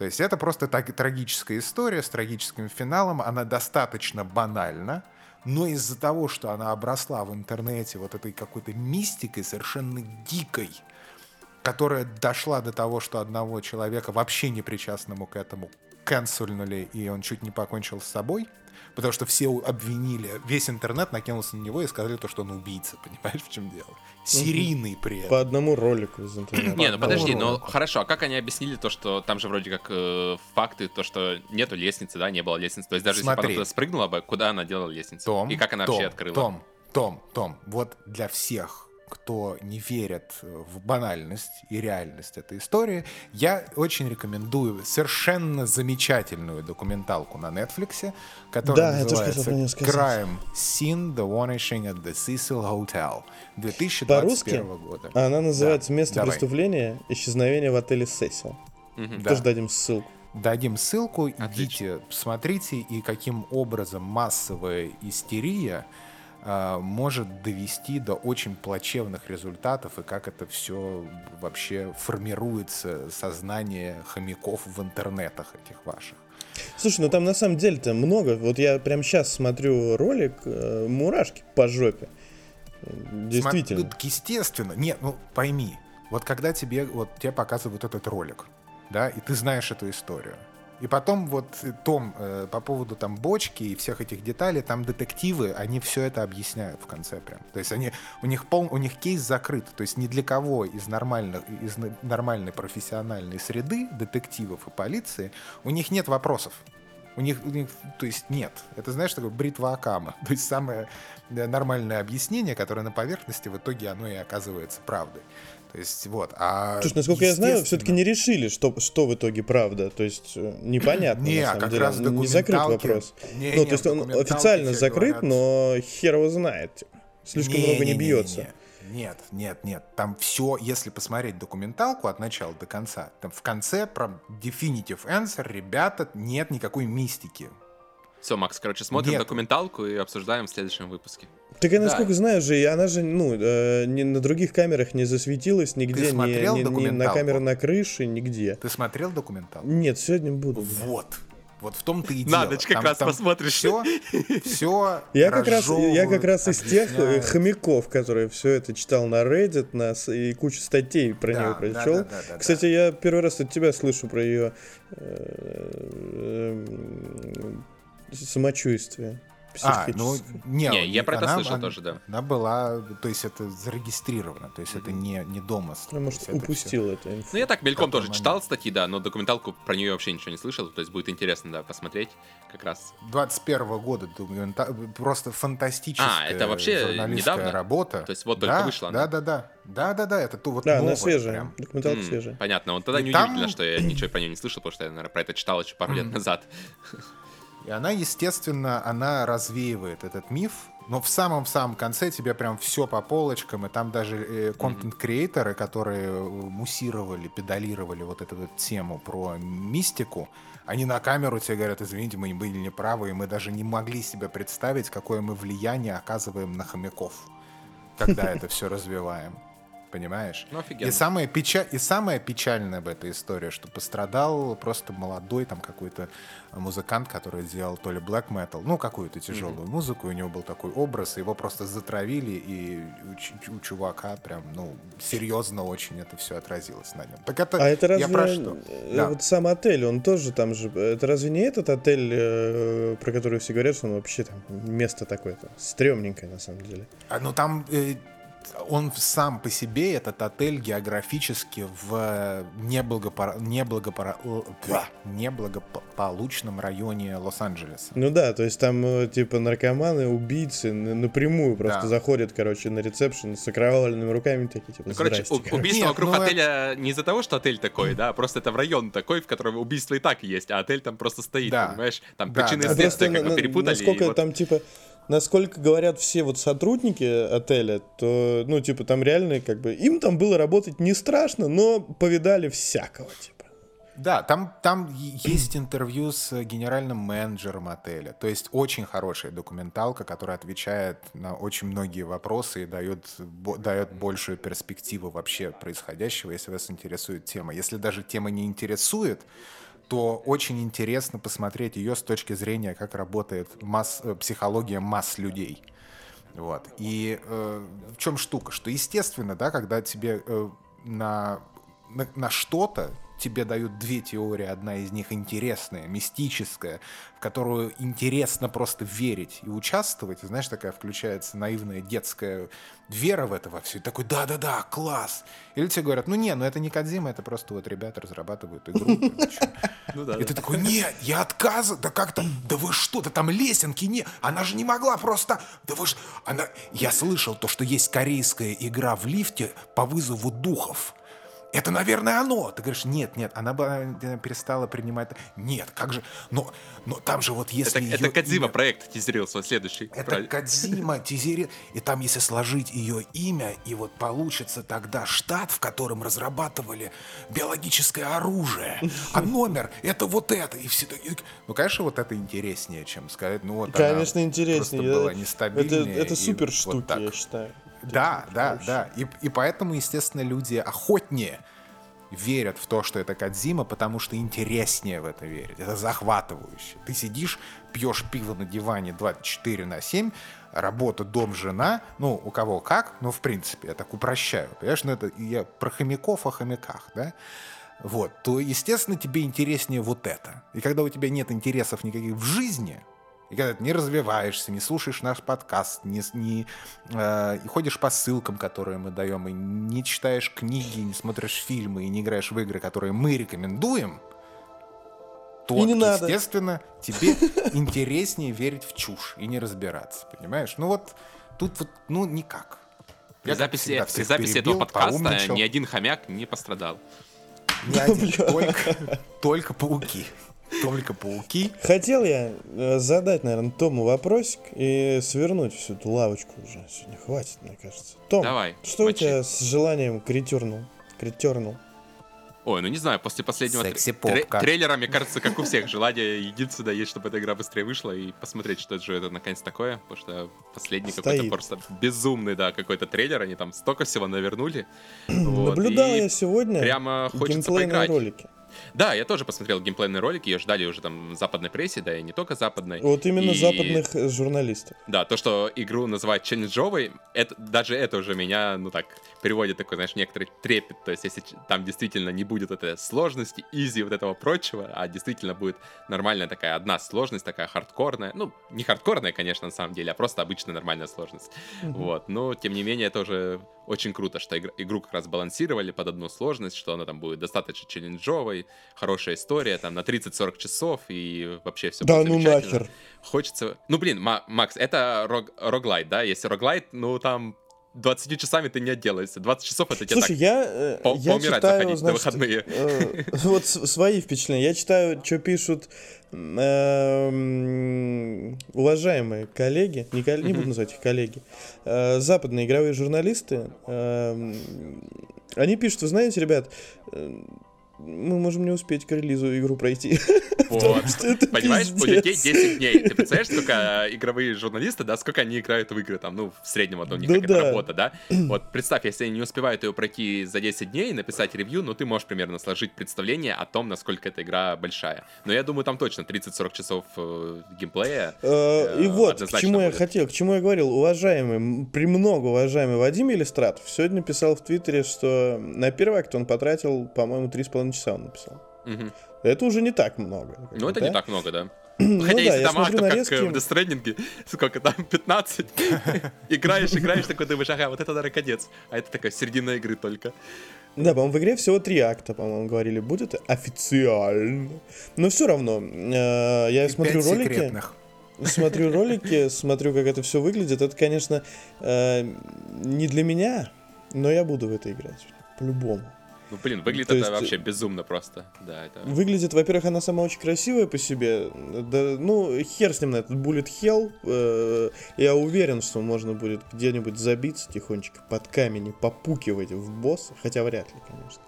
То есть это просто так, трагическая история с трагическим финалом, она достаточно банальна, но из-за того, что она обросла в интернете вот этой какой-то мистикой совершенно дикой, которая дошла до того, что одного человека, вообще не причастному к этому, канцельнули, и он чуть не покончил с собой – потому что все обвинили, весь интернет накинулся на него и сказали то, что он убийца, понимаешь, в чем дело? Серийный при этом. По одному ролику из интернета. Не, ну подожди, ну хорошо, а как они объяснили то, что там же вроде как э, факты, то, что нету лестницы, да, не было лестницы, то есть даже если бы она туда спрыгнула бы, куда она делала лестницу? Том, и как она Том, вообще открыла? Том, Том, Том, вот для всех кто не верит в банальность и реальность этой истории, я очень рекомендую совершенно замечательную документалку на Netflix, которая да, называется Crime Scene: The Vanishing at the Cecil Hotel 2021 года. Она называется да, Место давай. преступления Исчезновение в отеле Сесил. Угу. Тоже дадим ссылку. Дадим ссылку, Отлично. идите, смотрите, и каким образом массовая истерия а, может довести до очень плачевных результатов и как это все вообще формируется сознание хомяков в интернетах этих ваших. Слушай, ну там на самом деле-то много. Вот я прямо сейчас смотрю ролик э, «Мурашки по жопе». Действительно. Смотри, естественно. Нет, ну пойми. Вот когда тебе, вот тебе показывают этот ролик, да, и ты знаешь эту историю, и потом вот Том э, по поводу там бочки и всех этих деталей, там детективы, они все это объясняют в конце прям. То есть они, у них пол, у них кейс закрыт. То есть ни для кого из нормальных, из нормальной профессиональной среды детективов и полиции у них нет вопросов. У них, у них, то есть нет. Это, знаешь, такое бритва Акама. То есть самое нормальное объяснение, которое на поверхности в итоге оно и оказывается правдой. То есть вот. А Слушай, насколько я знаю, все-таки не решили, что, что в итоге правда. То есть э, непонятно. Не, на самом как деле. раз не закрыт вопрос. Не, ну, не, то есть он официально закрыт, говорят... но хер его знает. Слишком не, много не, не бьется. Не, не. Нет, нет, нет. Там все, если посмотреть документалку от начала до конца, там в конце про definitive answer, ребята, нет никакой мистики. Все, Макс, короче, смотрим нет. документалку и обсуждаем в следующем выпуске. Так я насколько да. знаю же, она же, ну, э, ни на других камерах не засветилась нигде, Ты смотрел ни, ни, ни на камеру на крыше, нигде. Ты смотрел документалку? Нет, сегодня буду. Вот. Вот в том-то и дело. На ночь как там, раз там посмотришь. Все, все я как раз, я как раз из тех э, хомяков, которые все это читал на Reddit, нас и кучу статей про да, нее прочел. Да, да, да, Кстати, да. я первый раз от тебя слышу про ее э, самочувствие. А, ну, не, не я про это она, слышал она, тоже, да. Она была, то есть это зарегистрировано, то есть mm-hmm. это не, не домысло. Ну, может, упустил это, это Ну, я так мельком тоже момент. читал статьи, да, но документалку про нее вообще ничего не слышал, то есть будет интересно, да, посмотреть как раз. 21 -го года документа... просто фантастическая а, это вообще недавно? работа. То есть вот только да, вышла Да, да, да. Да, да, да, это то вот Да, новое, она свежая, прям. документалка mm, свежая. Понятно, вот тогда неудивительно, там... что я ничего про нее не слышал, потому что я, наверное, про это читал еще пару лет назад. И она, естественно, она развеивает этот миф, но в самом-самом конце тебе прям все по полочкам, и там даже контент-креаторы, которые муссировали, педалировали вот эту вот тему про мистику, они на камеру тебе говорят, извините, мы были неправы, и мы даже не могли себе представить, какое мы влияние оказываем на хомяков, когда это все развиваем понимаешь? Ну, офигенно. И самое, печаль... и самое печальное в этой истории, что пострадал просто молодой там какой-то музыкант, который сделал то ли black metal, ну, какую-то тяжелую mm-hmm. музыку, у него был такой образ, его просто затравили, и у, у чувака прям, ну, серьезно очень это все отразилось на нем. Так это, а это разве... я про что? Да. Вот сам отель, он тоже там же, это разве не этот отель, э, про который все говорят, что он вообще там место такое-то, стрёмненькое на самом деле? А, ну, там... Э, он сам по себе, этот отель, географически в неблагопор... неблагопор... неблагополучном районе Лос-Анджелеса. Ну да, то есть там э, типа наркоманы, убийцы напрямую просто да. заходят, короче, на ресепшн с окровавленными руками такие, типа, ну, короче, убийство Нет, вокруг ну, отеля это... не из-за того, что отель такой, да, просто это в район такой, в котором убийство и так есть, а отель там просто стоит, да. понимаешь? Там да, причины да. следствия как бы перепутали. Насколько вот... там, типа, насколько говорят все вот сотрудники отеля, то, ну, типа, там реально, как бы, им там было работать не страшно, но повидали всякого, типа. Да, там, там есть интервью с генеральным менеджером отеля. То есть очень хорошая документалка, которая отвечает на очень многие вопросы и дает, дает большую перспективу вообще происходящего, если вас интересует тема. Если даже тема не интересует, то очень интересно посмотреть ее с точки зрения, как работает масс, э, психология масс людей. Вот. И э, в чем штука? Что естественно, да, когда тебе э, на, на, на что-то тебе дают две теории. Одна из них интересная, мистическая, в которую интересно просто верить и участвовать. И знаешь, такая включается наивная детская вера в это во все. И такой, да-да-да, класс. Или тебе говорят, ну не, ну это не Кадзима, это просто вот ребята разрабатывают игру. Ну и ты такой, нет, я отказываю, да как там, да вы что, да там лесенки не, она же не могла просто, да вы же, она, я слышал то, что есть корейская игра в лифте по вызову духов это, наверное, оно. Ты говоришь, нет, нет, она бы э, перестала принимать. Нет, как же, но, но там же вот если... Это, это Кадзима имя... проект тизерился, следующий. Это. Кадзима тизерил, и там если сложить ее имя, и вот получится тогда штат, в котором разрабатывали биологическое оружие, а номер это вот это, и все Ну, конечно, вот это интереснее, чем сказать, ну вот Конечно, интереснее. Просто была нестабильнее. Это, это супер штуки, вот я считаю. Да, да, да. И, и поэтому, естественно, люди охотнее верят в то, что это Кадзима, потому что интереснее в это верить. Это захватывающе. Ты сидишь, пьешь пиво на диване 24 на 7, работа, дом, жена, ну, у кого как, ну, в принципе, я так упрощаю, понимаешь, ну, это я про хомяков о хомяках, да, вот, то, естественно, тебе интереснее вот это. И когда у тебя нет интересов никаких в жизни, и когда ты не развиваешься, не слушаешь наш подкаст, не, не э, ходишь по ссылкам, которые мы даем, и не читаешь книги, не смотришь фильмы, и не играешь в игры, которые мы рекомендуем, то, И не надо. естественно, тебе интереснее верить в чушь и не разбираться, понимаешь? Ну вот, тут вот, ну, никак. При Я, записи, при записи этого перебил, подкаста поумничал. ни один хомяк не пострадал. Ни один, только, только пауки. Только пауки. Хотел я э, задать, наверное, Тому вопросик и свернуть всю эту лавочку уже. Сегодня хватит, мне кажется. Том, Давай, что мочи. у тебя с желанием к ретюрну? К ретюрну? Ой, ну не знаю, после последнего тре- трейлера, мне кажется, как у всех, желание единственное есть, чтобы эта игра быстрее вышла и посмотреть, что же это наконец такое, потому что последний какой-то просто безумный, да, какой-то трейлер, они там столько всего навернули. Вот, Наблюдал я сегодня прямо хочется геймплейные поиграть. ролики. Да, я тоже посмотрел геймплейные ролики, ее ждали уже там в западной прессе, да и не только западной. Вот именно И- западных э, журналистов. Да, то, что игру называют челленджовой, это, даже это уже меня, ну так, переводит такой, знаешь, некоторый трепет. То есть, если там действительно не будет этой сложности, изи, вот этого прочего, а действительно будет нормальная такая одна сложность, такая хардкорная. Ну, не хардкорная, конечно, на самом деле, а просто обычная нормальная сложность. Вот, но, тем не менее, это уже очень круто, что игр- игру как раз балансировали под одну сложность, что она там будет достаточно челленджовой, хорошая история, там, на 30-40 часов, и вообще все Да будет ну нахер. Хочется... Ну, блин, Ма- Макс, это рог... роглайт, да? Если роглайт, ну, там 20 часами ты не отделаешься. 20 часов это тебе Слушай, так... я, э, по- я поумирать читаю, заходить на значит, выходные. э, вот свои впечатления. Я читаю, что пишут эм, уважаемые коллеги, не, кол- не буду называть их коллеги, э, западные игровые журналисты. эм, Они пишут, вы знаете, ребят, э, мы можем не успеть к релизу игру пройти. Вот. Понимаешь, у пиздец. людей 10 дней. Ты представляешь, сколько э, игровые журналисты, да, сколько они играют в игры, там, ну, в среднем, вот у них Да какая-то да. работа, да? Вот представь, если они не успевают ее пройти за 10 дней, написать ревью, ну, ты можешь примерно сложить представление о том, насколько эта игра большая. Но я думаю, там точно 30-40 часов э, геймплея. Э, И э, вот, к чему я будет. хотел, к чему я говорил, уважаемый, премного уважаемый Вадим Иллистратов сегодня писал в Твиттере, что на первый акт он потратил, по-моему, 3,5 часа он написал. Мгм. Это уже не так много. Ну, это да? не так много, да. Ну Хотя да, если я там актов, на как э, в Death Stranding, сколько там, 15, играешь, играешь, такой думаешь, ага, вот это, наверное, конец. А это такая середина игры только. Да, по-моему, в игре всего три акта, по-моему, говорили, будет официально. Но все равно, э, я И смотрю ролики, секретных. смотрю ролики, смотрю, как это все выглядит. Это, конечно, э, не для меня, но я буду в это играть. По-любому. Ну, блин, выглядит То это есть- вообще безумно просто. Да, это... Выглядит, во-первых, она сама очень красивая по себе. Да, ну, хер с ним на этот Bullet Hell. Э, я уверен, что можно будет где-нибудь забиться тихонечко под камень и попукивать в босса. Хотя вряд ли, конечно.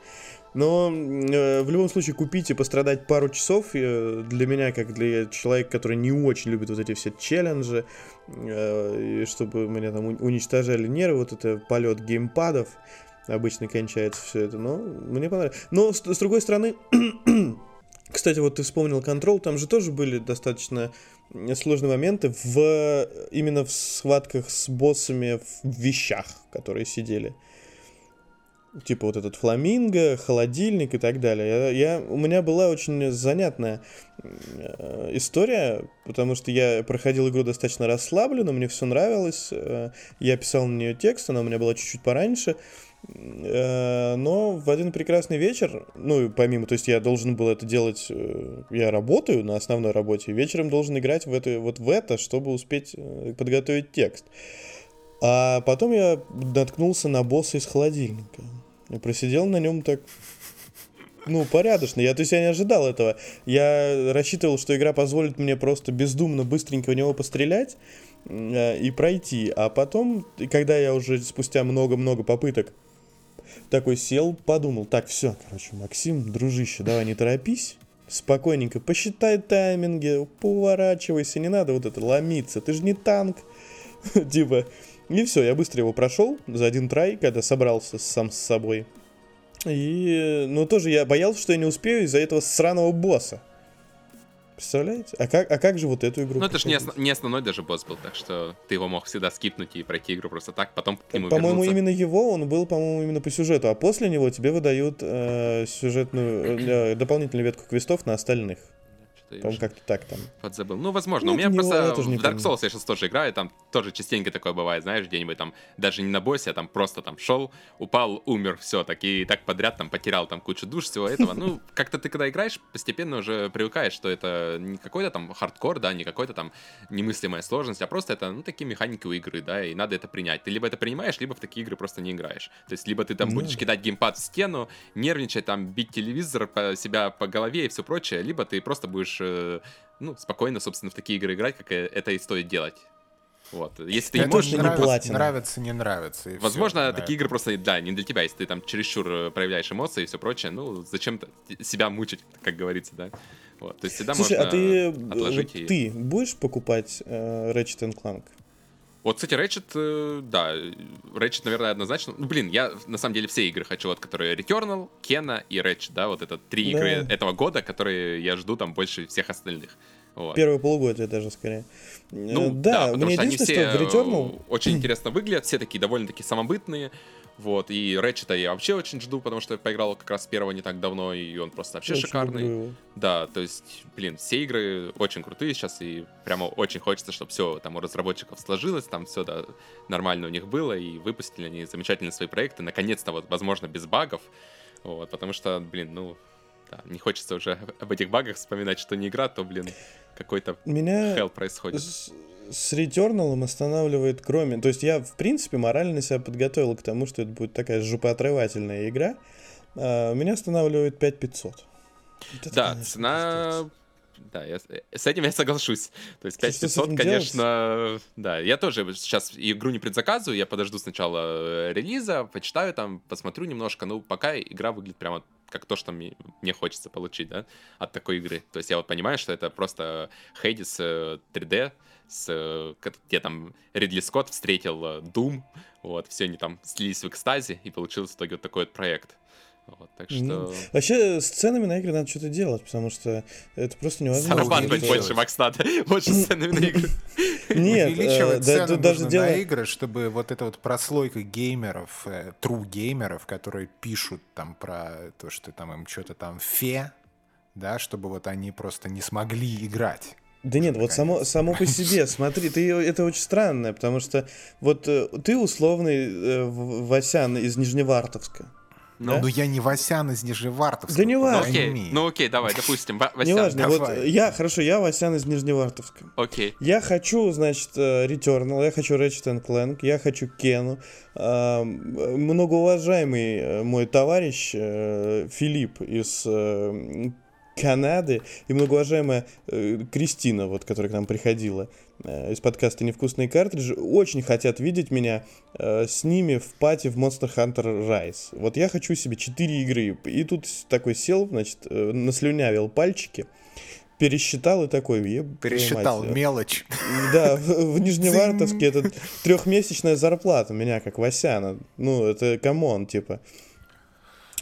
Но э, в любом случае купить и пострадать пару часов э, для меня, как для человека, который не очень любит вот эти все челленджи, э, и чтобы меня там уничтожали нервы, вот это полет геймпадов, обычно кончается все это. Но мне понравилось. Но с, с другой стороны, кстати, вот ты вспомнил контрол, там же тоже были достаточно сложные моменты в именно в схватках с боссами в вещах, которые сидели. Типа вот этот фламинго, холодильник и так далее. Я, я- у меня была очень занятная э, история, потому что я проходил игру достаточно расслабленно, мне все нравилось. э, я писал на нее текст, она у меня была чуть-чуть пораньше. Э, Но в один прекрасный вечер, ну, помимо, то есть я должен был это делать, э, я работаю на основной работе, вечером должен играть в это, вот в это, чтобы успеть э, подготовить текст. А потом я наткнулся на босса из холодильника. Я просидел на нем так, ну, порядочно. Я, то есть я не ожидал этого. Я рассчитывал, что игра позволит мне просто бездумно, быстренько в него пострелять э, и пройти. А потом, когда я уже спустя много-много попыток такой сел, подумал, так, все, короче, Максим, дружище, давай не торопись, спокойненько, посчитай тайминги, поворачивайся, не надо вот это ломиться, ты же не танк. Типа, и все, я быстро его прошел за один трай, когда собрался сам с собой. И, ну, тоже я боялся, что я не успею из-за этого сраного босса. Представляете? А как, а как же вот эту игру? Ну, это же не, основ, не основной даже босс был, так что ты его мог всегда скипнуть и пройти игру просто так, потом к нему По-моему, именно его, он был, по-моему, именно по сюжету, а после него тебе выдают э, сюжетную, э, дополнительную ветку квестов на остальных. По-моему, как-то так там. Подзабыл. Ну, возможно. Ну, У меня не, просто в Dark Souls я сейчас тоже играю, там тоже частенько такое бывает, знаешь, где-нибудь там, даже не на боссе, а там просто там шел, упал, умер, все, так и так подряд там потерял там кучу душ, всего этого. Ну, как-то ты когда играешь, постепенно уже привыкаешь, что это не какой-то там хардкор, да, не какой-то там немыслимая сложность, а просто это, ну, такие механики у игры, да, и надо это принять. Ты либо это принимаешь, либо в такие игры просто не играешь. То есть, либо ты там ну, будешь кидать геймпад в стену, нервничать, там, бить телевизор по себя по голове и все прочее, либо ты просто будешь э, ну, спокойно, собственно, в такие игры играть, как это и стоит делать. Вот. Если ты это не можешь... Не нравится, нравится, не нравится. Возможно, все, такие игры просто, да, не для тебя. Если ты там чересчур э, проявляешь эмоции и все прочее, ну, зачем себя мучить, как говорится, да? Вот. То есть всегда Слушай, можно а ты, отложить вот и... ты будешь покупать э, Ratchet Clank? Вот, кстати, Ratchet, э, да, Ratchet, наверное, однозначно. Ну, блин, я на самом деле все игры хочу, вот, которые Returnal, Кена и Ratchet, да, вот это три да. игры этого года, которые я жду там больше всех остальных. Вот. Первое полугодие даже скорее. Ну, да, да мне единственное, что, что в Returnal... очень интересно выглядят, все такие довольно-таки самобытные. Вот, и Рэчета я вообще очень жду, потому что я поиграл как раз первого не так давно, и он просто вообще очень шикарный. Люблю. Да, то есть, блин, все игры очень крутые сейчас, и прямо очень хочется, чтобы все там у разработчиков сложилось, там все да, нормально у них было, и выпустили они замечательные свои проекты, наконец-то, вот, возможно, без багов. Вот, потому что, блин, ну, да, не хочется уже об этих багах вспоминать, что не игра, то, блин, какой-то Меня hell происходит. С, с Returnal останавливает кроме... То есть я, в принципе, морально себя подготовил к тому, что это будет такая жопоотрывательная игра. А, меня останавливает 5500. Вот да, конечно, цена... Да, я, с этим я соглашусь. То есть 5500, конечно, делать? да. Я тоже сейчас игру не предзаказываю, я подожду сначала э, релиза, почитаю там, посмотрю немножко. Ну, пока игра выглядит прямо как то, что мне, мне хочется получить, да, от такой игры. То есть я вот понимаю, что это просто Хейдис 3D, э, с, э, где там Ридли Скотт встретил э, Doom, вот, все они там слились в экстазе, и получился в итоге вот такой вот проект. Вот, так что... Ну, вообще, с ценами на игры надо что-то делать, потому что это просто невозможно. Зарабатывать больше, Макс, надо. Больше с ценами на игры. Нет, увеличивать э, цену даже дело... на игры, чтобы вот эта вот прослойка геймеров, э, true геймеров, которые пишут там про то, что там им что-то там фе, да, чтобы вот они просто не смогли играть. Да нет, вот само, само по себе, смотри, ты, это очень странно, потому что вот э, ты условный э, Васян из Нижневартовска, ну, да? ну я не Васян из Нижневартовска. Да не важно. Ну окей, ну окей, давай, допустим, Васян. Не важно, вот я, хорошо, я Васян из Нижневартовска. Окей. Я хочу, значит, э, Returnal, я хочу Ratchet Clank, я хочу Кену. Многоуважаемый э, мой товарищ э, Филипп из Канады и многоуважаемая Кристина, вот, которая к нам приходила, Э, из подкаста «Невкусные картриджи» очень хотят видеть меня э, с ними в пати в Monster Hunter Rise. Вот я хочу себе 4 игры. И тут такой сел, значит, э, наслюнявил пальчики, пересчитал и такой... Пересчитал мать, мелочь. Да, в, в Нижневартовске это трехмесячная зарплата у меня, как Васяна. Ну, это come on, типа.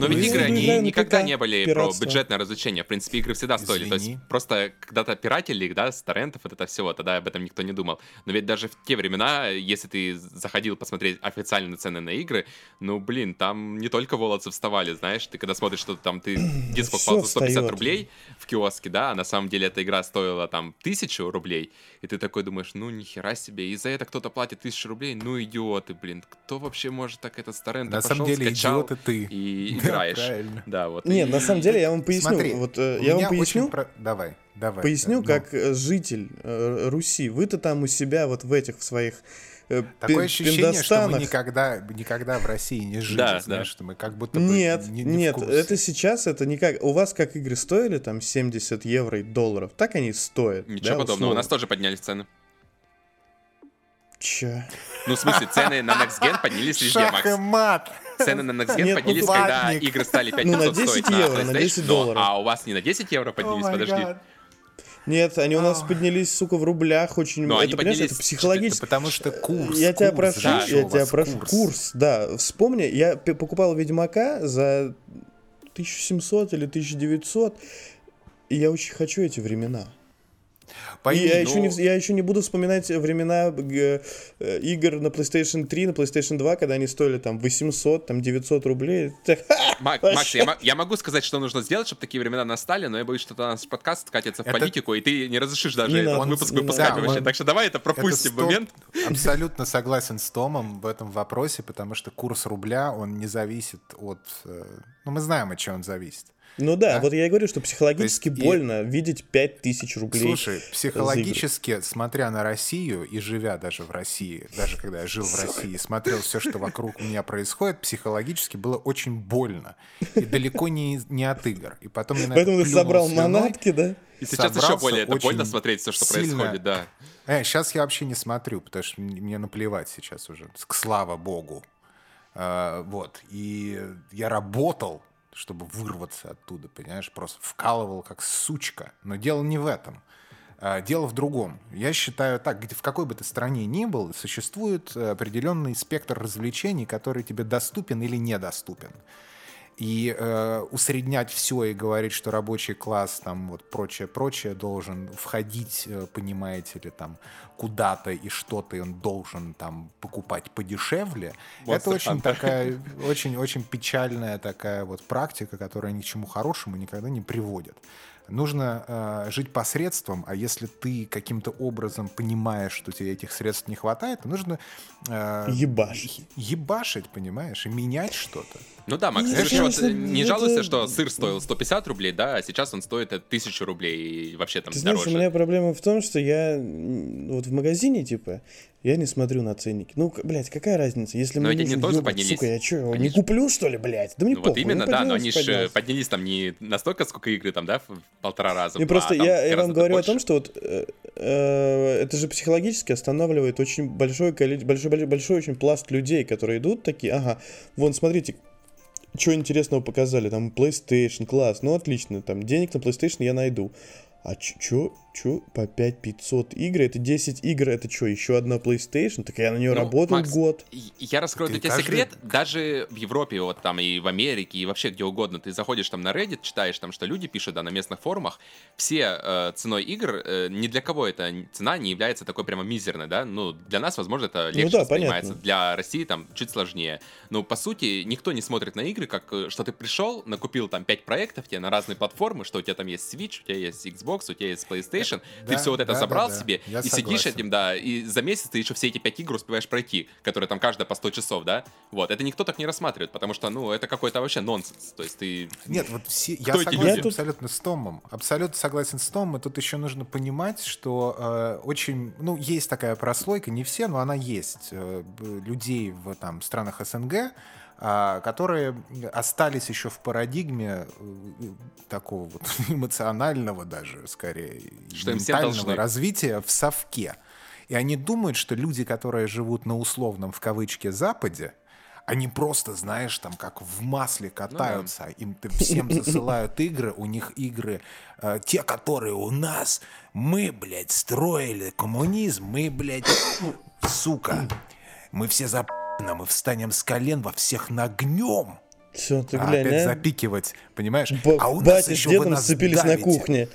Но ведь игры, они никогда не были про бюджетное развлечение. В принципе, игры всегда стоили. То есть просто когда-то пиратели их, да, с торрентов, вот это всего, тогда об этом никто не думал. Но ведь даже в те времена, если ты заходил посмотреть официальные цены на игры, ну, блин, там не только волосы вставали, знаешь, ты когда смотришь, что там ты диск покупал за 150 рублей в киоске, да, а на самом деле эта игра стоила там тысячу рублей, и ты такой думаешь, ну, нихера себе, и за это кто-то платит тысячу рублей, ну, идиоты, блин, кто вообще может так это с торрента На самом деле, идиоты ты. И играешь. Правильно. Да, вот. Нет, и... на самом деле я вам поясню. Смотри, вот э, я вам поясню. Про... Давай, давай. Поясню, да, как ну. житель э, Руси. Вы-то там у себя вот в этих в своих э, Такое ощущение, что мы никогда, никогда в России не жили, да, знаешь, да. что мы как будто бы Нет, не, не нет, это сейчас, это никак... У вас как игры стоили там 70 евро и долларов, так они стоят. Ничего да, подобного, условно. у нас тоже поднялись цены. Че? Ну, в смысле, цены на Next Gen поднялись везде, Шах и мат. Цены на Next Gen Нет, поднялись, ну, когда игры стали 5500 ну, на 10 стоить евро, на, на 10 долларов. а у вас не на 10 евро поднялись, oh подожди. Нет, они у нас поднялись, сука, в рублях очень... Но это, понимаешь, поднялись это психологически... Потому что курс. Я тебя курс, прошу, да, я тебя прошу. Курс. да. Вспомни, я п- покупал Ведьмака за 1700 или 1900, и я очень хочу эти времена. Пойми, и я, ну, еще не, я еще не буду вспоминать времена э, игр на PlayStation 3, на PlayStation 2, когда они стоили там 800, там 900 рублей. Мак-. Макс, я, я могу сказать, что нужно сделать, чтобы такие времена настали, но я боюсь, что наш подкаст скатится в Это- политику, и ты не разрешишь даже Не этот надо, выпуск выпускать надо. вообще. Да, Так что давай это пропустим Это сто- момент. Абсолютно согласен с Томом в этом вопросе, потому что курс рубля, он не зависит от... э, Ну, мы знаем, от чего он зависит. Ну да, Да? вот я и говорю, что психологически То есть и- больно видеть 5000 рублей. Слушай, психологически, смотря на Россию и живя даже в России, даже когда я жил в России, смотрел все, что вокруг меня происходит, психологически было очень больно. И далеко не, не от игр. И потом я на это Поэтому ты собрал манатки, да? И сейчас еще более это больно смотреть все, что сильно. происходит, да. Э, сейчас я вообще не смотрю, потому что мне наплевать сейчас уже. К- Слава богу. А, вот. И я работал, чтобы вырваться оттуда, понимаешь? Просто вкалывал как сучка. Но дело не в этом. А, Дело в другом. Я считаю так, где, в какой бы ты стране ни был, существует э, определенный спектр развлечений, который тебе доступен или недоступен. И э, усреднять все и говорить, что рабочий класс, там вот прочее, прочее должен входить, э, понимаете ли, там куда-то и что-то, и он должен там покупать подешевле. это Monster очень Hunter. такая, очень, очень печальная такая вот практика, которая ни к чему хорошему никогда не приводит. Нужно э, жить посредством, а если ты каким-то образом понимаешь, что тебе этих средств не хватает, то нужно э, Ебашить. ебашить, понимаешь, и менять что-то. Ну да, Макс, ты же вот не это- жалуйся, что сыр стоил 150 рублей, да, а сейчас он стоит э, 1000 рублей и вообще там Ты знаешь, дороже. у меня проблема в том, что я вот в магазине, типа, я не смотрю на ценники. Ну, блядь, какая разница? Если Но мне не нужно тоже ёбать, поднялись. сука, я что, не Они ж- куплю, что ли, блядь? Да мне Ну вот похуй, именно, ну, да, но они же поднялся. поднялись там не настолько, сколько игры там, да, полтора раза. И просто а я, я вам говорю больше. о том, что вот э, э, это же психологически останавливает очень большой, большой, большой очень пласт людей, которые идут такие, ага, вон, смотрите, что интересного показали, там PlayStation, класс, ну отлично, там денег на PlayStation я найду. А чё, чё, по 5500 игр, это 10 игр, это что, еще одна PlayStation? Так я на нее Ну, работал Макс, год. Я раскрою Ты для тебя каждый- секрет. Даже в Европе, вот там и в Америке, и вообще где угодно, ты заходишь там на Reddit, читаешь там, что люди пишут, да, на местных форумах, все э, ценой игр, э, ни для кого эта цена не является такой прямо мизерной, да? Ну, для нас, возможно, это легче Ну да, воспринимается. понятно. Для России там чуть сложнее. Но, по сути, никто не смотрит на игры, как э, что ты пришел, накупил там 5 проектов тебе на разные платформы, что у тебя там есть Switch, у тебя есть Xbox, у тебя есть PlayStation, ты Да, все вот это забрал себе и сидишь этим, да, и за месяц ты еще все эти пять игр успеваешь пройти, которые там каждая по 100 часов, да? Вот, это никто так не рассматривает, потому что, ну, это какой-то вообще нонсенс. То есть ты... Нет, вот все, я Кто согласен люди? абсолютно с Томом. Абсолютно согласен с Томом. И тут еще нужно понимать, что э, очень, ну, есть такая прослойка, не все, но она есть, э, людей в там странах СНГ, которые остались еще в парадигме э, такого вот эмоционального даже, скорее, Что ментального развития в совке. И они думают, что люди, которые живут на условном, в кавычке, Западе, они просто, знаешь, там как в масле катаются, им т- всем засылают игры, у них игры, э, те, которые у нас, мы, блядь, строили коммунизм, мы, блядь, сука, мы все за мы встанем с колен, во всех нагнем. Все, ты А глянь, опять а? запикивать, понимаешь? Б- а у нас еще вы нас сцепились на давите. кухне.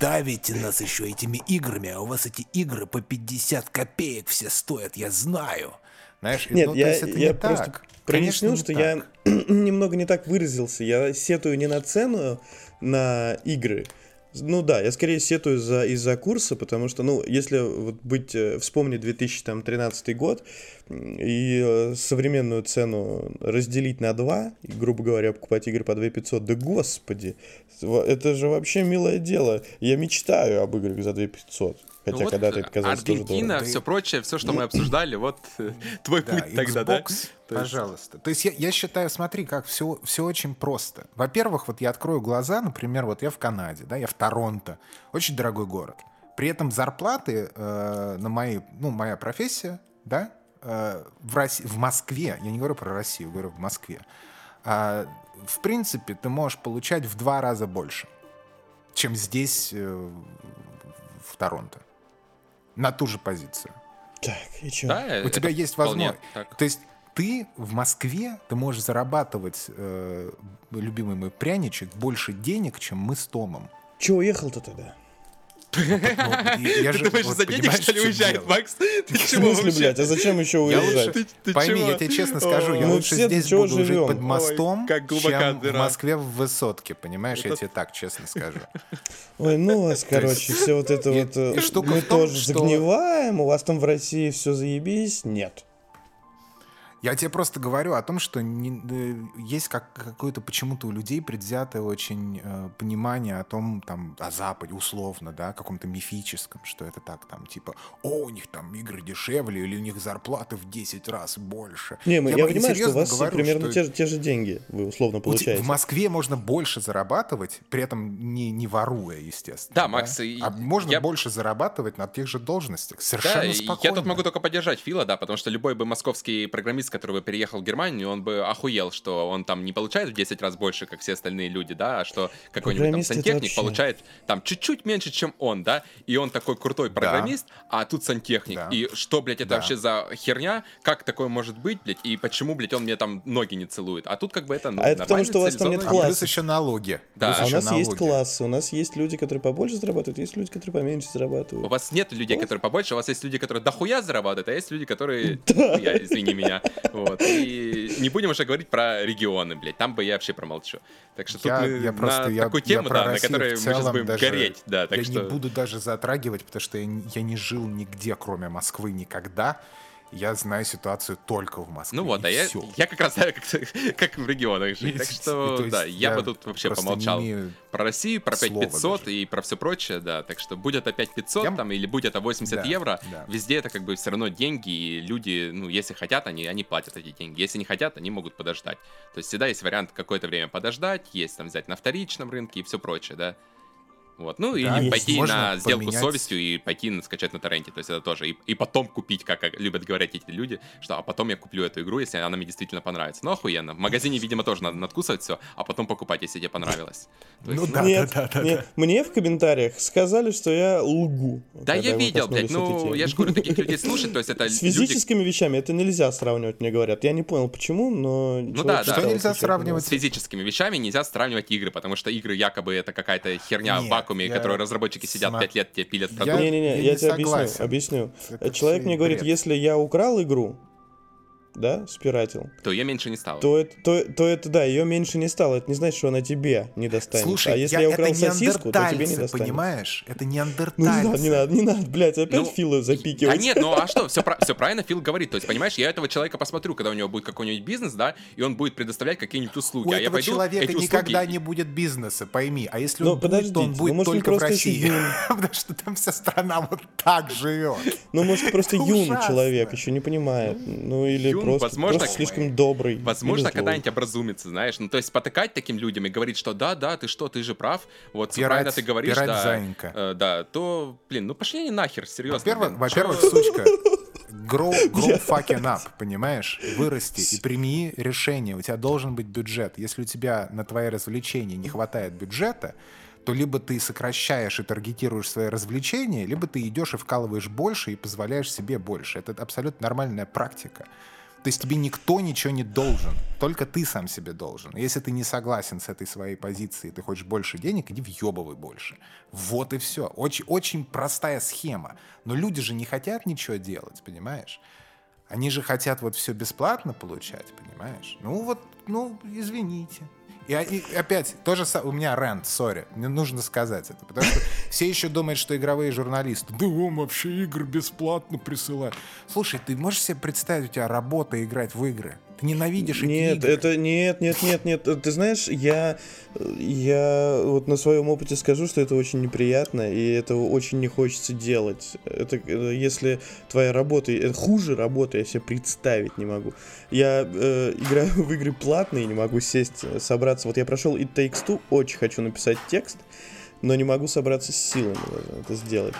Давите нас еще этими играми, а у вас эти игры по 50 копеек все стоят, я знаю. Знаешь, Нет, ну, то я, есть это я не просто так. Конечно, что не я так. немного не так выразился. Я сетую не на цену на игры. Ну да, я скорее сетую за, из-за курса, потому что, ну, если вот быть, э, вспомнить 2013 год и э, современную цену разделить на два, и, грубо говоря, покупать игры по 2500, да господи, это же вообще милое дело. Я мечтаю об играх за 2500. Хотя Ну вот, это казалось тоже Аргентина, дорого. все прочее, все, что мы обсуждали, вот э, твой Да, путь тогда, да? Пожалуйста. То есть я, я считаю, смотри, как все, все очень просто. Во-первых, вот я открою глаза, например, вот я в Канаде, да, я в Торонто, очень дорогой город. При этом зарплаты э, на мои, ну, моя профессия, да, э, в, России, в Москве, я не говорю про Россию, говорю в Москве, а, в принципе, ты можешь получать в два раза больше. чем здесь, э, в Торонто. На ту же позицию. Так, и чё? Да, У тебя есть возможность. так. То есть ты в Москве, ты можешь зарабатывать, э, любимый мой пряничек, больше денег, чем мы с Томом. Чё уехал-то тогда? Ну, и- я Ты же- думаешь, вот за денег, что ли, уезжает? Макс? Ты В чего смысле, вообще? блядь, а зачем еще Я уезжать? лучше, Ты- ты пойми, чего? я тебе честно скажу, я Мы лучше здесь буду жить живем? под мостом, Ой, как глубока чем дыра. в Москве в высотке, понимаешь? Я тебе так честно скажу. Ой, ну вас, короче, все вот это и- вот... э, и штука Мы в том, тоже что- загниваем, у вас там в России все заебись. Нет. Я тебе просто говорю о том, что не- э, есть как, какое-то почему-то у людей предвзятое очень э, понимание о том, там, о Западе, условно, да, каком-то мифическом, что это так, там, типа, о, у них там игры дешевле, или у них зарплаты в 10 раз больше. Не, мы, я, вам понимаю, что у вас говорю, примерно что те, же, те же деньги вы условно получаете. В Москве можно больше зарабатывать, при этом не, не воруя, естественно. Да, Макс, и А можно я- больше зарабатывать на тех же должностях. Да, Совершенно и спокойно. я тут могу только поддержать Фила, да, потому что любой бы московский программист, который бы переехал в Германию, он бы охуел, что он там не получает в 10 раз больше, как все остальные люди, да, а что какой-нибудь там сантехник вообще- получает там чуть-чуть меньше, чем он, да, и он такой крутой программист, а тут сантехник. Да. И что, блядь, это Да. вообще за херня? Как такое может быть, блядь, и почему, блядь, он мне там ноги не целует? А тут как бы это, ну, А это потому, что у вас там нет А класса. плюс еще налоги. Да. Плюс А у еще нас есть налоги. классы, у нас есть люди, которые побольше зарабатывают, есть люди, которые поменьше У зарабатывают. вас нет людей, которые побольше, у вас есть люди, которые дохуя зарабатывают, а есть люди, которые... Я, извини меня. Вот. И не будем уже говорить про регионы, блядь. Там бы я вообще промолчу. Так что тут Я, мы я просто, на я, такую я тему, про да, на которой мы сейчас будем даже- гореть. Да, так я что... не буду даже затрагивать, потому что я, я не жил нигде, кроме Москвы, никогда. Я знаю ситуацию только в Москве. Ну вот, а я, я как раз знаю, как, как в регионах жить. Так что, да, я, бы тут вообще помолчал. Про Россию, про слова 5500 даже. и про все прочее, да. Так что будет опять 500 Я- там, или будет это 80 Да, евро, да. везде это как бы все равно деньги, и люди, ну, если хотят, они, они платят эти деньги. Если не хотят, они могут подождать. То есть всегда есть вариант какое-то время подождать, есть там взять на вторичном рынке и все прочее, да. Вот, ну Да, или есть. пойти на сделку поменять. с совестью и пойти на- скачать на торренте, то есть это тоже. И, и потом купить, как как любят говорить эти люди, что а потом я куплю эту игру, если она мне действительно понравится. Ну охуенно. В магазине, видимо, тоже надо надкусывать все, а потом покупать, если тебе понравилось. То есть, Ну да, нет, да, да, да, нет, мне в комментариях сказали, что я лгу. Да, я видел, блядь. Ну, я же говорю, таких людей слушать, то есть это С люди... физическими вещами это нельзя сравнивать, мне говорят. Я не понял, почему, но... Ну да, да. Что нельзя сравнивать? С физическими вещами нельзя сравнивать игры, потому что игры якобы это какая-то херня Нет, вакууме, я- которую разработчики сидят сма- 5 лет, тебе пилят Я- продукт. Не-не-не, я я, тебе объясню, согласен. объясню. Это Человек мне говорит, бред. если я украл игру, да, спиратил, То ее меньше не стало. то это, то, то это да, ее меньше не стало. Это не значит, что она тебе не достанется. Слушай, а если я, я, украл сосиску, то тебе не достанется. понимаешь? Это Ну не неандертальцы. надо, не надо, не надо, блядь, опять Ну, Фила запикивать. нет, ну а что, все, все правильно Фил говорит. То есть, понимаешь, я этого человека посмотрю, когда у него будет какой-нибудь бизнес, да, и он будет предоставлять какие-нибудь услуги. У а я этого пойду, человека эти услуги- никогда не будет бизнеса, пойми. А если Ну, он будет, то он будет ну, только в России. Потому что там вся страна вот так живет. Ну, может, просто юный человек, еще не понимает. Ну, или просто, возможно, просто слишком добрый. Возможно, когда-нибудь образумится, знаешь. Ну, то есть потыкать таким людям и говорить, что да, да, ты что, ты же прав. Вот Пирать- правильно ты говоришь, пирать да, зайенька. э, да, то, блин, ну пошли они нахер, серьезно. Во-первых, блин. во-первых, сучка, grow, grow fucking up, понимаешь? Вырасти и прими решение. У тебя должен быть бюджет. Если у тебя на твои развлечения не хватает бюджета, то либо ты сокращаешь и таргетируешь свои развлечения, либо ты идешь и вкалываешь больше и позволяешь себе больше. Это абсолютно нормальная практика. То есть тебе никто ничего не должен, только ты сам себе должен. Если ты не согласен с этой своей позицией, ты хочешь больше денег, иди въебывай больше. Вот и все. Очень, очень простая схема. Но люди же не хотят ничего делать, понимаешь? Они же хотят вот все бесплатно получать, понимаешь? Ну вот, ну, извините. И, и опять, тоже у меня рент, сори, мне нужно сказать это, потому что все еще думают, что игровые журналисты, да он вообще игры бесплатно присылает. Слушай, ты можешь себе представить, у тебя работа играть в игры? Ты ненавидишь Нет, игры. это нет, нет, нет, нет. Э, Ты знаешь, я, я вот на своем опыте скажу, что это очень неприятно, и это очень не хочется делать. Это э, если твоя работа, э, хуже работы, я себе представить не могу. Я э, играю в игры платные, не могу сесть, э, собраться. Вот я прошел It Takes Two, очень хочу написать текст, но не могу собраться с силами даже это сделать.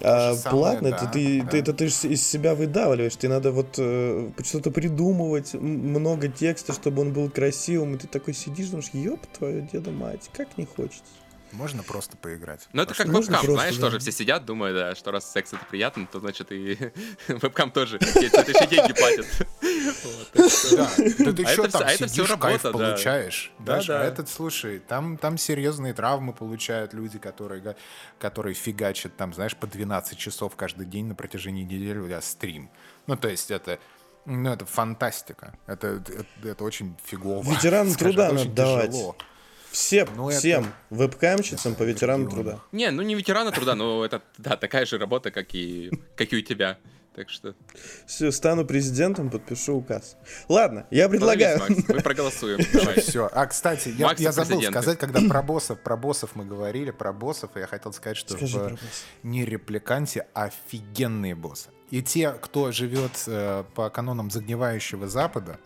А самое, платно, да, это ты, да. ты, это ты из себя выдавливаешь, тебе надо вот э, что-то придумывать, много текста, чтобы он был красивым, и ты такой сидишь, думаешь, ёб твою деда мать, как не хочется. Можно просто поиграть. Ну, это как вебкам, просто, знаешь, да. тоже все сидят, думают, да, что раз секс это приятно, то значит и вебкам тоже. Тебе еще деньги платят. Да, ты А что это там а сидишь, кайф получаешь. Да, Даша, да. а этот, слушай, там, там серьезные травмы получают люди, которые, га- которые фигачат там, знаешь, по 12 часов каждый день на протяжении недели у тебя стрим. Ну, то есть это, ну, это фантастика. Это, это, это очень фигово. Скажем, труда надо давать. тяжело. Всем, Ну, это- всем вебкамщицам по это ветеранам регионы. труда. Не, ну не ветерана труда, но это, да, такая же работа, как и, как и у тебя. Так что... Все, стану президентом, подпишу указ. Ладно, я предлагаю. Молодец, Макс, мы проголосуем. Давай. Все. А, кстати, я, я забыл президенты. сказать, когда про боссов, про боссов мы говорили, про боссов, и я хотел сказать, что Скажи в не репликанте офигенные боссы. И те, кто живет э, по канонам загнивающего Запада,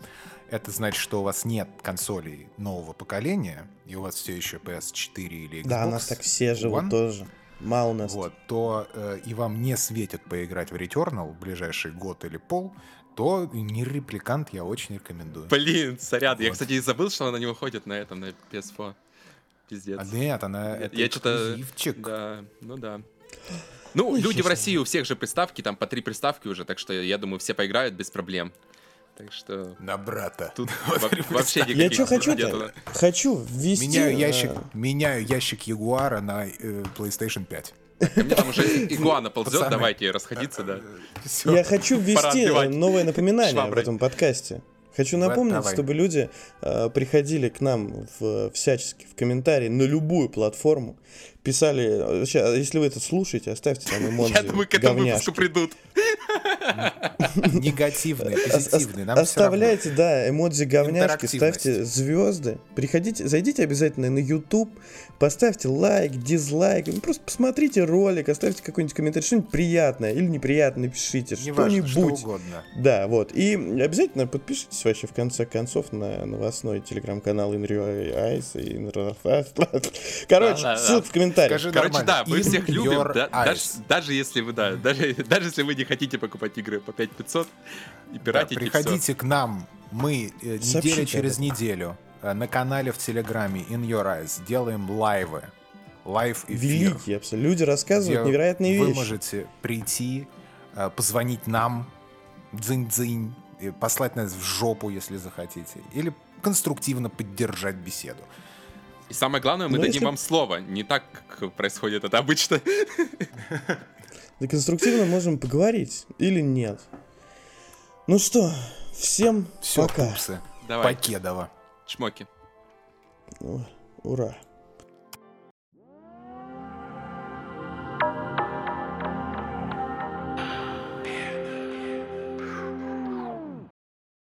это значит, что у вас нет консолей нового поколения, и у вас все еще PS4 или Xbox Да, у нас так все живут One, тоже. Мало нас. вот, то э, и вам не светит поиграть в Returnal в ближайший год или пол, то не репликант я очень рекомендую. Блин, сорян. Я, Вот. кстати, и забыл, что она не выходит на этом, на PS4. Пиздец. А нет, она это Я что-то... Да, ну да. Ну, Ой, люди в. России, у всех же приставки, там по три приставки уже, так что я думаю, все поиграют без проблем. Так что На брата. тут вообще Я никаких что хочу нету. Хочу ввести... Меняю э, ящик, меняю ящик Ягуара на э, PlayStation 5. Ко мне там уже игуана ползет, Пацаны. давайте расходиться, да. Всё. Я хочу ввести новое напоминание в этом подкасте. Хочу напомнить, давай. чтобы люди э, приходили к нам в, всячески в комментарии на любую платформу, писали, э, ща, если вы это слушаете, оставьте там эмодзи Я думаю, к этому выпуску придут. Ос- позитивный. Нам. Оставляйте, да, эмодзи говняшки, ставьте звезды. Приходите, зайдите обязательно на YouTube, поставьте лайк, дизлайк, ну, просто посмотрите ролик, оставьте какой-нибудь комментарий, что-нибудь приятное или неприятное, напишите Неважно, что что-нибудь. угодно. Да, вот. И обязательно подпишитесь вообще в конце концов на новостной телеграм-канал In Real Eyes. и. Короче, Да-да-да. ссылка в комментариях. Скажи Короче, да, нормально. мы In всех любим, да, даже, даже если вы, да, даже, даже если вы не хотите покупать игры по 5500 и Да, пиратить, и приходите к нам. Мы э, неделя через неделю на канале в Телеграме In Your Eyes делаем лайвы. Лайв эфир. Великие абсолютно. Люди рассказывают невероятные вы вещи. можете прийти, э, позвонить нам, дзынь-дзынь, и послать нас в жопу, если захотите. Или конструктивно поддержать беседу. И самое главное, мы Ну, дадим если- вам слово. Не так, как происходит это обычно. Да конструктивно можем поговорить. Или нет. Ну что, всем Все, пока. пупсы. Давай, Покедово. Чмоки. Ура.